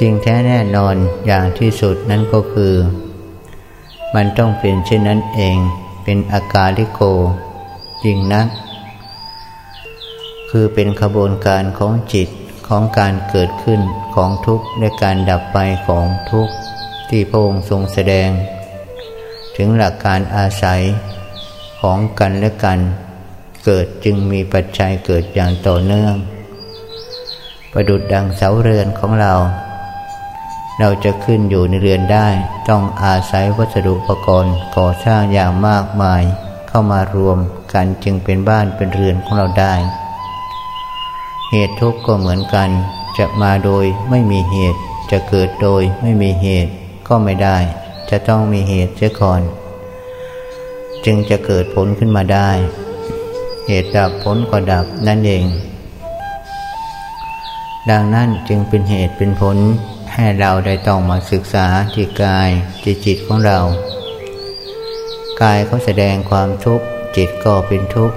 Speaker 2: จริงแท้แน่นอนอย่างที่สุดนั่นก็คือ มันต้องเป็นเช่นนั้นเองเป็นอากาลิโก จริงนัก คือเป็นขบวนการของจิตของการเกิดขึ้นของทุกข์และการดับไปของทุกข์ที่พระองค์ทรงแสดง ถึงหลักการอาศัยของกันและกันเกิดจึงมีปัจจัยเกิดอย่างต่อเนื่อง ประดุดดังเสาเรือนของเรา เราจะขึ้นอยู่ในเรือนได้ ต้องอาศัยวัสดุอุปกรณ์ก่อสร้างอย่างมากมาย เข้ามารวมกันจึงเป็นบ้านเป็นเรือนของเราได้ เหตุทุกข์ก็เหมือนกัน จะมาโดยไม่มีเหตุ จะเกิดโดยไม่มีเหตุก็ไม่ได้ จะต้องมีเหตุเสียก่อน จึงจะเกิดผลขึ้นมาได้ เหตุดับผลก็ดับนั่นเอง ดังนั้นจึงเป็นเหตุเป็นผล ให้เราได้ต้องมาศึกษาที่กายที่จิตของเรา กายเขาแสดงความทุกข์ จิตก็เป็นทุกข์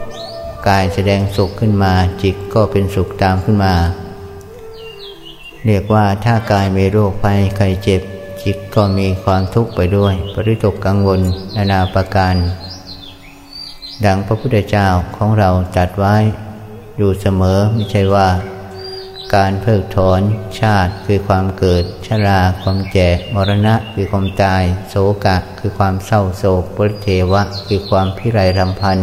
Speaker 2: กายแสดงสุขขึ้นมา จิตก็เป็นสุขตามขึ้นมา เรียกว่าถ้ากายมีโรคภัยไข้เจ็บ จิตก็มีความทุกข์ไปด้วย ปริตกกังวลนานาประการ ดังพระพุทธเจ้าของเราจัดไว้ อยู่เสมอไม่ใช่ว่า การเพิกถอนชาติคือความเกิด ชราความแก่มรณะคือความตาย โศกะคือความเศร้าโศกปริเทวะ คือความพิไรรำพัน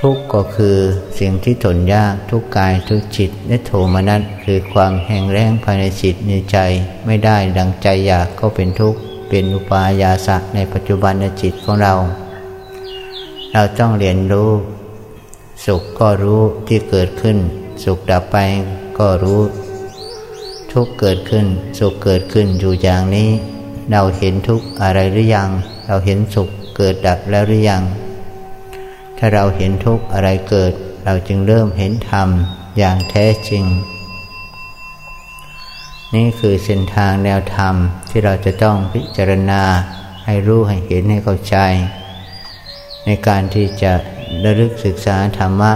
Speaker 2: ทุกข์ก็คือสิ่งที่ทนยากทุกกายทุกจิตและโทมนัสคือความแห้งแล้งภายในจิตในใจ ไม่ได้ดังใจอยากก็เป็นทุกข์เป็นอุปายาสะในปัจจุบันในจิตของเรา เราต้องเรียนรู้ สุขก็รู้ที่เกิดขึ้น สุขดับไปก็รู้ ทุกเกิดขึ้น สุขเกิดขึ้นอยู่อย่างนี้ เราเห็นทุกอะไรหรือยัง เราเห็นสุขเกิดดับแล้วหรือยัง ถ้าเราเห็นทุกอะไรเกิด เราจึงเริ่มเห็นธรรมอย่างแท้จริง นี่คือเส้นทางแนวธรรมที่เราจะต้องพิจารณาให้รู้ให้เห็นให้เข้าใจ ในการที่จะระลึกศึกษาธรรมะ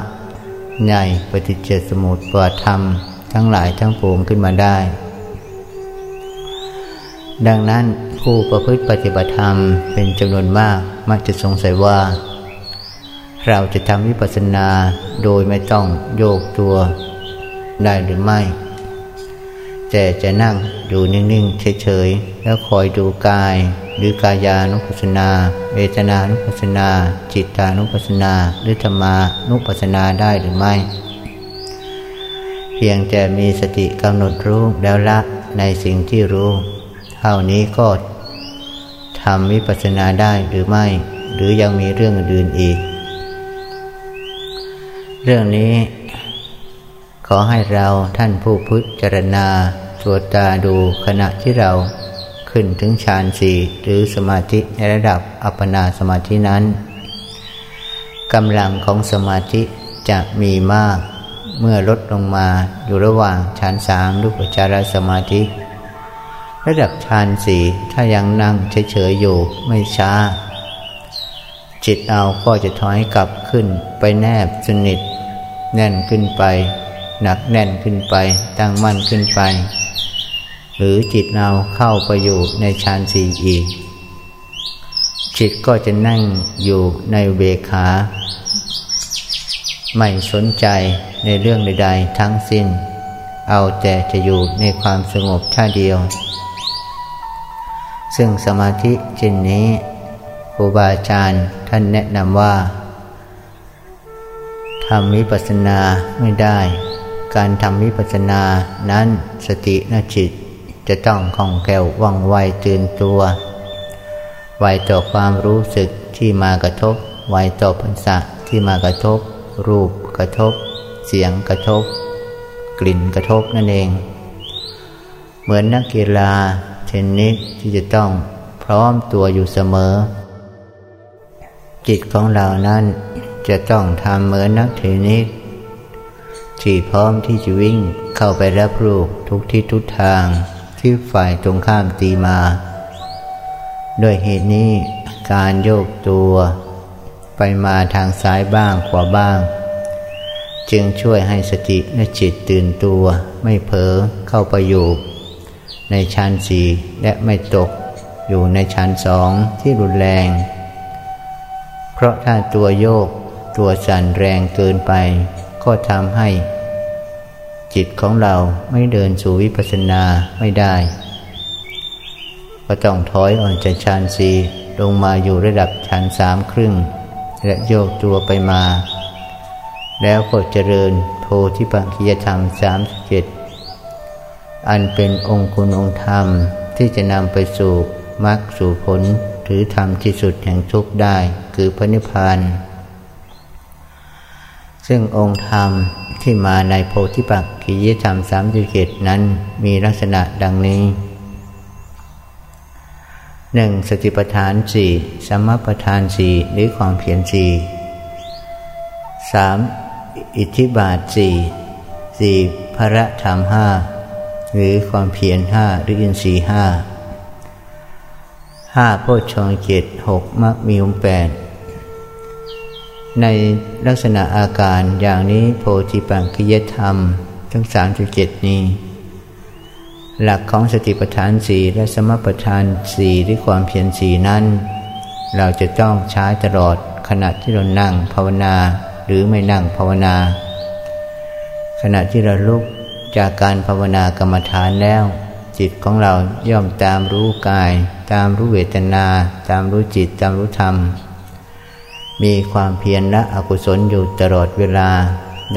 Speaker 2: ใหญ่ปฏิจจสมุปบาทธรรมทั้งหลายทั้งปวงขึ้นมาได้ ดังนั้นผู้ประพฤติปฏิบัติธรรมเป็นจำนวนมากมักจะสงสัยว่า เราจะทำวิปัสสนาโดยไม่ต้องโยกตัวได้หรือไม่ แต่จะนั่งอยู่นิ่ง ๆ เฉย ๆ แล้วคอยดูกาย หรือกายานุปัสนา เวทนานุปัสนา จิตานุปัสนา หรือธรรมานุปัสนาได้หรือไม่ เพียงแต่มีสติกำหนดรู้แล้วละในสิ่งที่รู้ เท่านี้ก็ทำวิปัสนาได้หรือไม่ หรือยังมีเรื่องอื่นอีก เรื่องนี้ ขอให้เราท่านผู้พุทธจารณาตรวจตาดูขณะที่เรา ขึ้นถึงฌานสี่หรือสมาธิในระดับอัปปนาสมาธินั้นกำลังของสมาธิจะมีมากเมื่อลดลงมาอยู่ระหว่างฌานสามรูปจารสมาธิ ระดับฌานสี่ถ้ายังนั่งเฉยๆอยู่ไม่ช้า จิตเอาก็จะถอยกลับขึ้นไปแนบสนิท แน่นขึ้นไป หนักแน่นขึ้นไป ตั้งมั่นขึ้นไป หรือจิตเราเข้าไปอยู่ในฌานสี่อีก จิตก็จะนั่งอยู่ในเวขา ไม่สนใจในเรื่องใดๆทั้งสิ้น เอาแต่จะอยู่ในความสงบท่าเดียว ซึ่งสมาธิเช่นนี้ครูบาอาจารย์ท่านแนะนำว่าทำวิปัสสนาไม่ได้ การทำวิปัสสนานั้นสตินจิต จะต้องคล่องแคล่วว่องไวตื่นตัวไวต่อความรู้สึกที่มากระทบไวต่อพันษะที่มากระทบ รูปกระทบ เสียงกระทบ กลิ่นกระทบนั่นเอง เหมือนนักกีฬาเทนนิสที่จะต้องพร้อมตัวอยู่เสมอ จิตของเรานั้นจะต้องทำเหมือนนักเทนนิสที่พร้อมที่จะวิ่งเข้าไปรับลูกทุกทิศทุกทาง ที่ฝ่ายตรงข้ามตีมา ด้วยเหตุนี้การโยกตัวไปมาทางซ้ายบ้างขวาบ้าง จึงช่วยให้สติและจิตตื่นตัว ไม่เผลอเข้าไปอยู่ ในชั้นสี่และไม่ตกอยู่ในชั้นสองที่รุนแรง เพราะถ้าตัวโยกตัวสั่นแรงเกินไป ก็ทำให้ จิตของเราไม่เดินสู่วิปัสสนาไม่ได้ ก็ต้องถอยออกจากฌานสีลงมาอยู่ระดับฌานสามครึ่ง และโยกตัวไปมา แล้วก็เจริญโพธิปัจจยธรรมสามเจ็ดอันเป็นองค์คุณองค์ธรรมที่จะนำไปสู่มรรคสู่ผล หรือธรรมที่สุดแห่งทุกข์ได้ คือพระนิพพาน ซึ่งองค์ธรรมที่มาในโพธิปักขิยธรรมสามสิบเจ็ดนั้นมีลักษณะดังนี้หนึ่งสติปัฏฐานสี่สมปัฏฐานสี่หรือความเพียรสี่สามอิทธิบาทสี่สี่พระธรรมห้าหรือความเพียรห้าหรืออินทรีห้าห้าโพชฌงเจ็ดหกมรรคมีองแปด ในลักษณะอาการอย่างนี้โพธิปังคิยธรรม ทั้งสามจุดเจ็ดนี้ หลักของสติปัฏฐานสี่และสมปัฏฐานสี่ที่ความเพียรสี่นั้น เราจะต้องใช้ตลอดขณะที่เรานั่งภาวนาหรือไม่นั่งภาวนา ขณะที่เราลุกจากการภาวนากรรมฐานแล้ว จิตของเราย่อมตามรู้กาย ตามรู้เวทนา ตามรู้จิตตามรู้ธรรม มีความเพียรและอกุศลอยู่ตลอดเวลา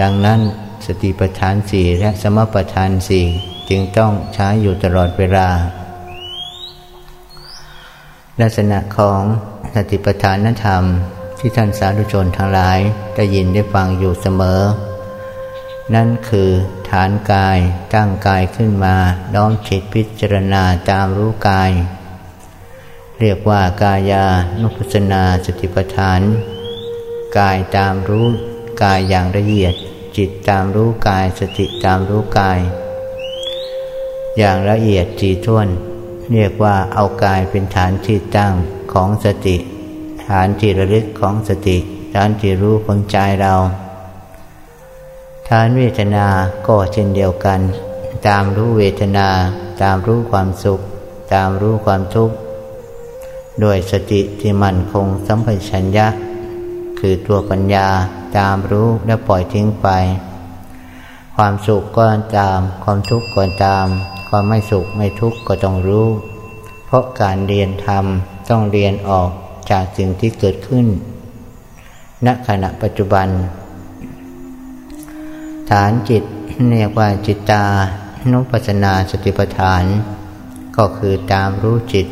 Speaker 2: ดังนั้นสติปัฏฐานสี่และสมปัฏฐานสี่จึงต้องใช้อยู่ตลอดเวลา ลักษณะของสติปัฏฐานธรรมที่ท่านสาธุชนทั้งหลายได้ยินได้ฟังอยู่เสมอ นั่นคือฐานกายตั้งกายขึ้นมาน้อมจิตพิจารณาตามรู้กาย เรียกว่ากายานุปัสนาสติปัฏฐาน กายตามรู้กายอย่างละเอียด จิตตามรู้กายสติตามรู้กาย อย่างละเอียดจีท่วน เรียกว่าเอากายเป็นฐานที่ตั้งของสติ ฐานที่ระลึกของสติฐานที่รู้ของใจเรา ฐานเวทนาก็เช่นเดียวกัน ตามรู้เวทนา ตามรู้ความสุข ตามรู้ความทุกข์ ด้วยสติที่มั่นคงสัมปชัญญะ คือตัวปัญญาตามรู้และปล่อยทิ้งไป ความสุขก็ตาม ความทุกข์ก็ตาม ความไม่สุขไม่ทุกข์ก็ต้องรู้ เพราะการเรียนธรรมต้องเรียนออกจากสิ่งที่เกิดขึ้น ณขณะปัจจุบัน ฐานจิตเรียกว่าจิตตานุปัสนาสติปัฏฐาน ก็คือตามรู้จิต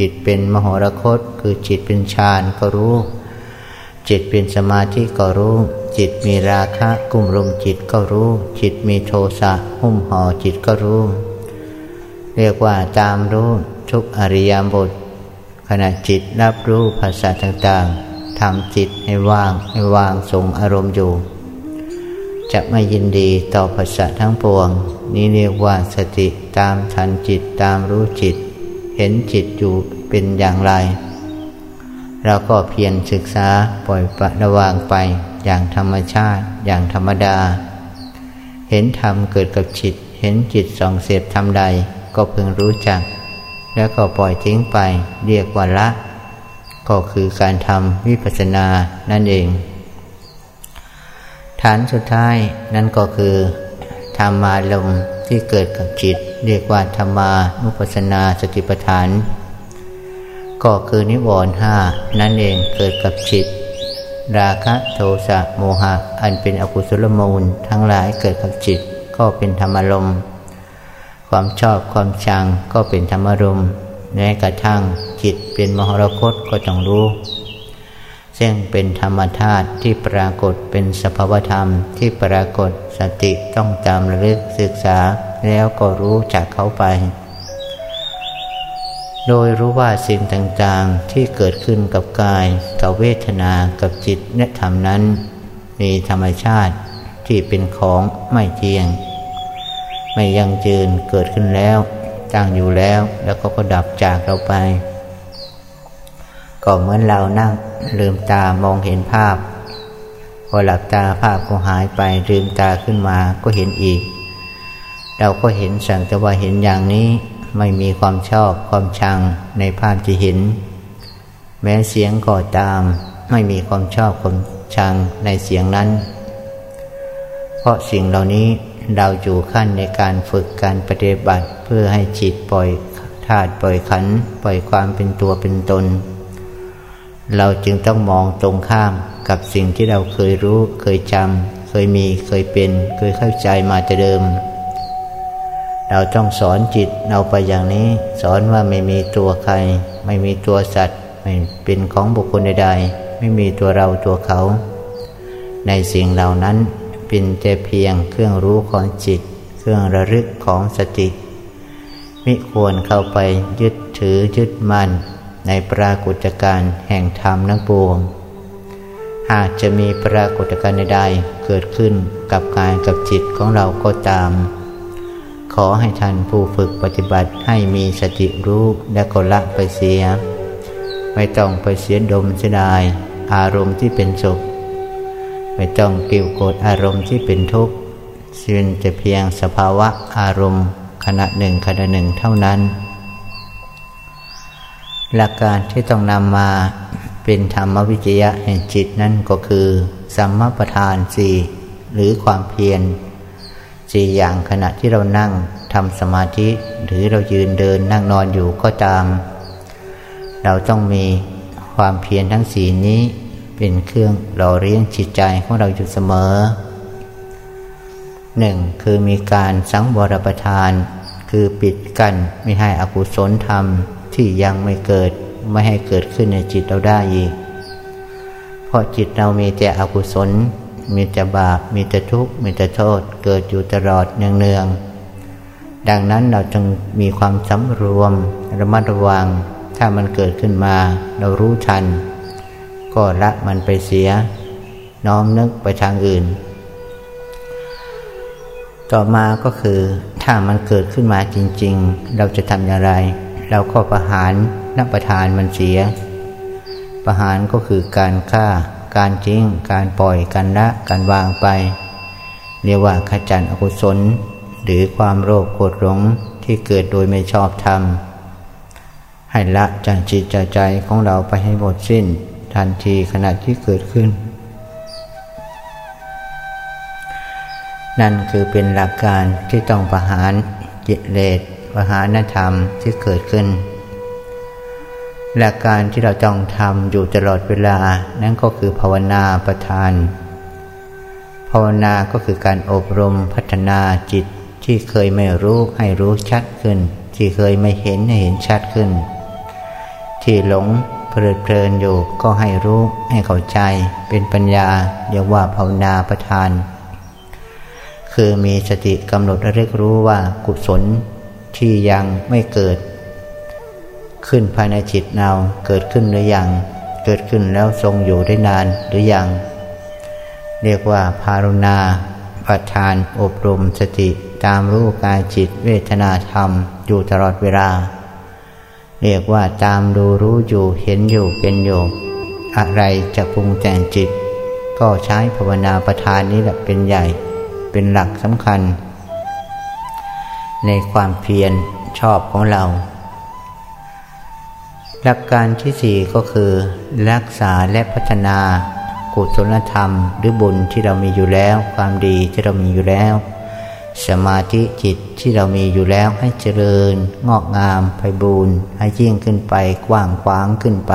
Speaker 2: จิตเป็นมโหรคต คือจิตเป็นฌานก็รู้ จิตเป็นสมาธิก็รู้ จิตมีราคะกุ้มรุมจิตก็รู้ จิตมีโทสะหุ้มห่อจิตก็รู้ เรียกว่าตามรู้ทุกอริยบท ขณะจิตรับรู้ภาษาต่างๆทำจิตให้ว่างให้วางทรงอารมณ์อยู่จะไม่ยินดีต่อภาษาทั้งปวง นี้เรียกว่าสติตามทันจิตตามรู้จิต เห็นจิตอยู่เป็นอย่างไร เราก็เพียรศึกษาปล่อยปะระวางไปอย่างธรรมชาติอย่างธรรมดา เห็นธรรมเกิดกับจิต เห็นจิตส่องเสพทำใดก็พึงรู้จัก แล้วก็ปล่อยทิ้งไปเรียกว่าละ ก็คือการทำวิปัสสนานั่นเอง ฐานสุดท้ายนั่นก็คือธรรมาลมที่เกิดกับจิต เรียกว่าธรรมานุปัสสนาสติปัฏฐาน ก็คือนิวรณ์ห้านั่นเองเกิดกับจิต ราคะโทสะโมหะ อันเป็นอกุศลมูล ทั้งหลายเกิดกับจิต ก็เป็นธรรมารมความชอบความชังก็เป็นธรรมารมแม้กระทั่งจิตเป็นมหรคตก็ต้องรู้ ซึ่งเป็นธรรมธาตุที่ปรากฏเป็นสภาวธรรมที่ปรากฏสติต้องจำระลึกศึกษา แล้วก็รู้จากเขาไป โดยรู้ว่าสิ่งต่างๆที่เกิดขึ้นกับกาย กับเวทนา กับจิตและธรรมนั้น มีธรรมชาติที่เป็นของไม่เที่ยง ไม่ยังยืนเกิดขึ้นแล้วตั้งอยู่แล้วแล้วก็ก็ดับจากเราไป ก็เหมือนเรานั่งลืมตามองเห็นภาพ พอหลับตาภาพก็หายไปลืมตาขึ้นมาก็เห็นอีก เราก็เห็นสั่งแต่ว่าเห็นอย่างนี้ไม่มีความชอบความชังในภาพที่เห็น แม้เสียงก็ตาม ไม่มีความชอบความชังในเสียงนั้น เพราะสิ่งเหล่านี้เราอยู่ขั้นในการฝึกการปฏิบัติเพื่อให้จิตปล่อยธาตุปล่อยขันปล่อยความเป็นตัวเป็นตน เราจึงต้องมองตรงข้ามกับสิ่งที่เราเคยรู้เคยจำเคยมีเคยเป็นเคยเข้าใจมาแต่เดิม เราต้องสอนจิตเราไปอย่างนี้ สอนว่าไม่มีตัวใคร ไม่มีตัวสัตว์ ไม่เป็นของบุคคลใดๆ ไม่มีตัวเราตัวเขา ในสิ่งเหล่านั้นเป็นแต่เพียงเครื่องรู้ของจิต เครื่องระลึกของสติมิควรเข้าไปยึดถือยึดมัน่นในปรากฏการณ์แห่งธรรมนังปวง หากจะมีปรากฏการณ์ใดเกิดขึ้นกับกายกับจิตของเราก็ตาม ขอให้ท่านผู้ฝึกปฏิบัติให้มีสติรู้และก็ละไปเสีย ไม่ต้องไปเสียดมเสียดาย อารมณ์ที่เป็นสุขไม่ต้องกิ่วโกรธอารมณ์ที่เป็นทุกข์ซึ่งจะเพียงสภาวะอารมณ์ ขณะหนึ่งขณะหนึ่งเท่านั้น หลักการที่ต้องนำมาเป็นธรรมวิจยะแห่งจิตนั่นก็คือสัมมาประธานสี่หรือความเพียร สี่อย่างขณะที่เรานั่งทำสมาธิ หรือเรายืนเดินนั่งนอนอยู่ก็ตาม เราต้องมีความเพียรทั้งสี่นี้เป็นเครื่องหล่อเลี้ยงจิตใจของเราอยู่เสมอหนึ่งคือมีการสังวรประทาน คือปิดกั้นไม่ให้อกุศลธรรมที่ยังไม่เกิดไม่ให้เกิดขึ้นในจิตเราได้อีก เพราะจิตเรามีแต่อกุศล มีแต่บาป มีแต่ทุกข์ มีแต่โทษ เกิดอยู่ตลอดเนืองๆดังนั้นเราจึงมีความสำรวมระมัดระวัง ถ้ามันเกิดขึ้นมา เรารู้ทัน ก็ละมันไปเสีย น้อมนึกไปทางอื่น ต่อมาก็คือถ้ามันเกิดขึ้นมาจริง ๆ เราจะทำอย่างไร เราก็ประหารนักประทานมันเสีย ประหารก็คือการฆ่า การจิ้ง การปล่อยการละการวางไป เรียกว่าขจันอกุศล หรือความโรคโกรธหลงที่เกิดโดยไม่ชอบธรรม ให้ละจากจิตใจของเราไปให้หมดสิ้น ทันทีขณะที่เกิดขึ้น นั่นคือเป็นหลักการที่ต้องประหารกิเลสวหานธรรมที่เกิดขึ้น และการที่เราต้องทำอยู่ตลอดเวลา นั่นก็คือภาวนาประทาน ภาวนาก็คือการอบรมพัฒนาจิตที่เคยไม่รู้ให้รู้ชัดขึ้น ที่เคยไม่เห็นให้เห็นชัดขึ้น ที่หลงเพลิดเพลินอยู่ก็ให้รู้ให้เข้าใจเป็นปัญญาเรียกว่าภาวนาประทาน คือมีสติกำหนดและเรียกรู้ว่ากุศลที่ยังไม่เกิด ขึ้นภายในจิตเราเกิดขึ้นหรือยัง เกิดขึ้นแล้วทรงอยู่ได้นานหรือยัง เรียกว่าภารุณาประทานอบรมสติตามรู้กายจิตเวทนาธรรมอยู่ตลอดเวลา เรียกว่าตามดูรู้อยู่เห็นอยู่เป็นอยู่อะไรจะปรุงแต่งจิต ก็ใช้ภาวนาประทานนี้แหละเป็นใหญ่ เป็นหลักสำคัญ ในความเพียรชอบของเรา หลักการที่สี่ก็คือ รักษาและพัฒนากุศลธรรม หรือบุญที่เรามีอยู่แล้ว ความดีที่เรามีอยู่แล้ว สมาธิจิตที่เรามีอยู่แล้วให้เจริญ งอกงามไปบูรณ์ให้ยิ่งขึ้นไปกว้างขวางขึ้นไป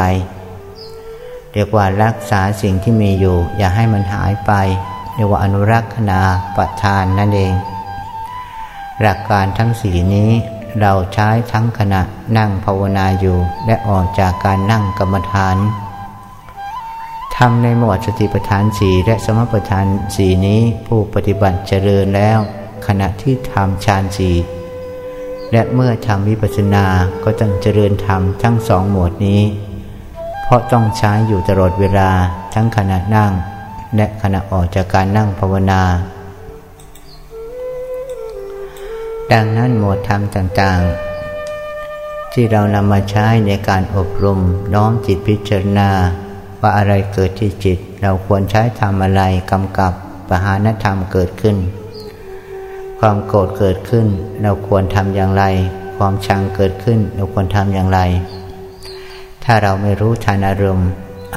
Speaker 2: เรียกว่ารักษาสิ่งที่มีอยู่ อย่าให้มันหายไป เรียกว่าอนุรักษณาประทานนั่นเอง หลักการทั้งสี่นี้ เราใช้ทั้งขณะนั่งภาวนาอยู่และออกจากการนั่งกรรมฐานทำในหมวดสติปัฏฐานสีและสมปัฏฐานสีนี้ผู้ปฏิบัติเจริญแล้ว ขณะที่ทำฌานสีและเมื่อทำวิปัสสนาก็ต้องเจริญธรรมทั้งสองหมวดนี้ เพราะต้องใช้อยู่ตลอดเวลาทั้งขณะนั่ง และขณะออกจากการนั่งภาวนา ดังนั้นหมวดธรรมต่างๆ ที่เรานำมาใช้ในการอบรมน้อมจิตพิจารณา ว่าอะไรเกิดที่จิต เราควรใช้ทำอะไรกำกับปหานธรรมเกิดขึ้น ความโกรธเกิดขึ้น เราควรทำอย่างไร ความชังเกิดขึ้น เราควรทำอย่างไร ถ้าเราไม่รู้ทานอารมณ์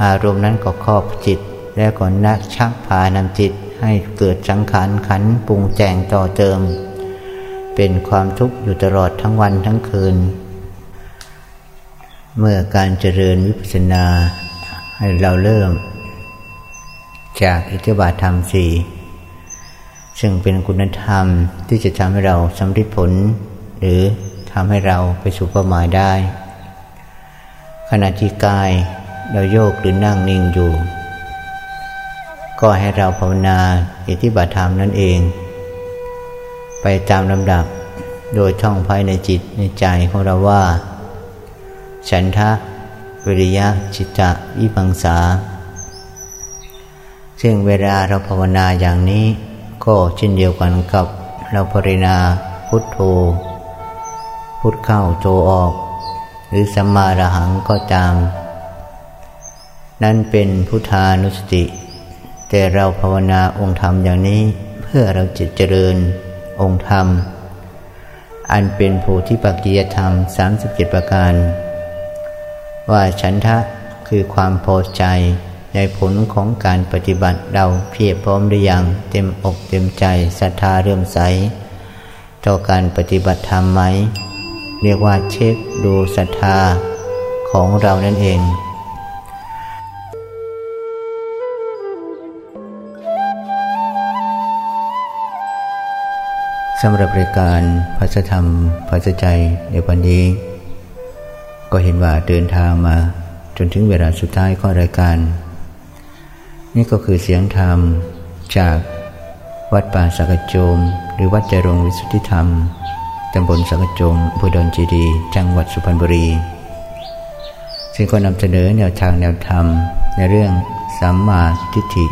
Speaker 2: อารมณ์นั้นก็ครอบจิต แล้วก็นักชักพานำจิตให้เกิดสังขารขันปรุงแต่งต่อเติม เป็นความทุกข์อยู่ตลอดทั้งวันทั้งคืน เมื่อการเจริญวิปัสสนาให้เราเริ่ม จากอิทธิบาทธรรมสี่ซึ่งเป็นคุณธรรมที่จะทำให้เราสำเร็จผล หรือทำให้เราไปสู่เป้าหมายได้ ขณะที่กายเราโยกหรือนั่งนิ่งอยู่ ก็ให้เราภาวนาอิทธิบาทธรรมนั่นเอง ไปตามลำดับโดยท่องภายในจิตในใจของเราว่า ฉันทะวิริยะจิตตะวิปังสา ซึ่งเวลาเราภาวนาอย่างนี้ก็เช่นเดียวกันกับเราภรินาพุทโธ พุทเข้าโธออก หรือสัมมาระหังก็ตาม นั่นเป็นพุทธานุสติ แต่เราภาวนาองค์ธรรมอย่างนี้เพื่อเราจิตเจริญ องค์ธรรม อันเป็นโพธิปักจียธรรม 37 ประการ ว่าฉันทะคือความพอใจในผลของการปฏิบัติเราเพียรพร้อมหรือยังเต็มอกเต็มใจศรัทธาเรื่มใสต่อการปฏิบัติธรรมไหม เรียกว่าเช็คดูศรัทธาของเรานั่นเอง สำหรับรายการพระธรรมพระใจในวันนี้ ก็เห็นว่าเดินทางมาจนถึงเวลาสุดท้ายของรายการ นี่ก็คือเสียงธรรมจากวัดป่าสักโจม หรือวัดเจรงวิสุทธิธรรมตำบลสักโจมพุดลจีดี จังหวัดสุพรรณบุรี ซึ่งก็นำเสนอแนวทางแนวธรรมในเรื่องสัมมาทิฏฐิ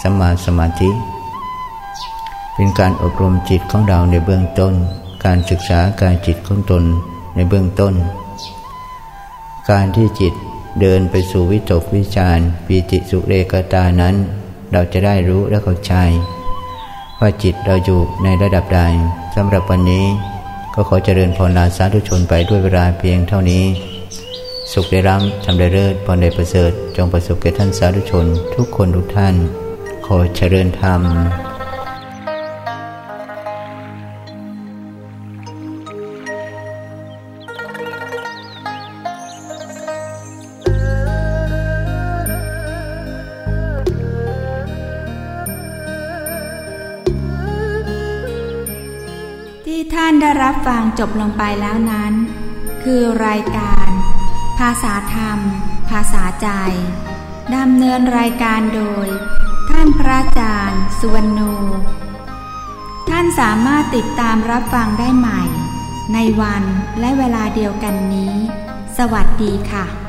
Speaker 2: สัมมาสมาธิ เป็นการอบรมจิตของเราในเบื้องต้น การศึกษาการจิตของตนในเบื้องต้น การที่จิตเดินไปสู่วิตกวิจารปีติสุเรกตานั้น เราจะได้รู้และเข้าใจ ว่าจิตเราอยู่ในระดับใดสำหรับวันนี้ ก็ขอเจริญพรลาสาธุชนไปด้วยเวลาเพียงเท่านี้ สุขได้รับทำได้เลิศพรได้ประเสริฐ จงประสบแก่ท่านสาธุชน ทุกคนทุกท่าน ขอเจริญธรรม
Speaker 1: บลงไปแล้วนั้น คือรายการ ภาษาธรรม ภาษาใจดำเนินรายการโดย ท่านพระอาจารย์สุวรรณูท่านสามารถติดตามรับฟังได้ใหม่ ในวันและเวลาเดียวกันนี้ สวัสดีค่ะ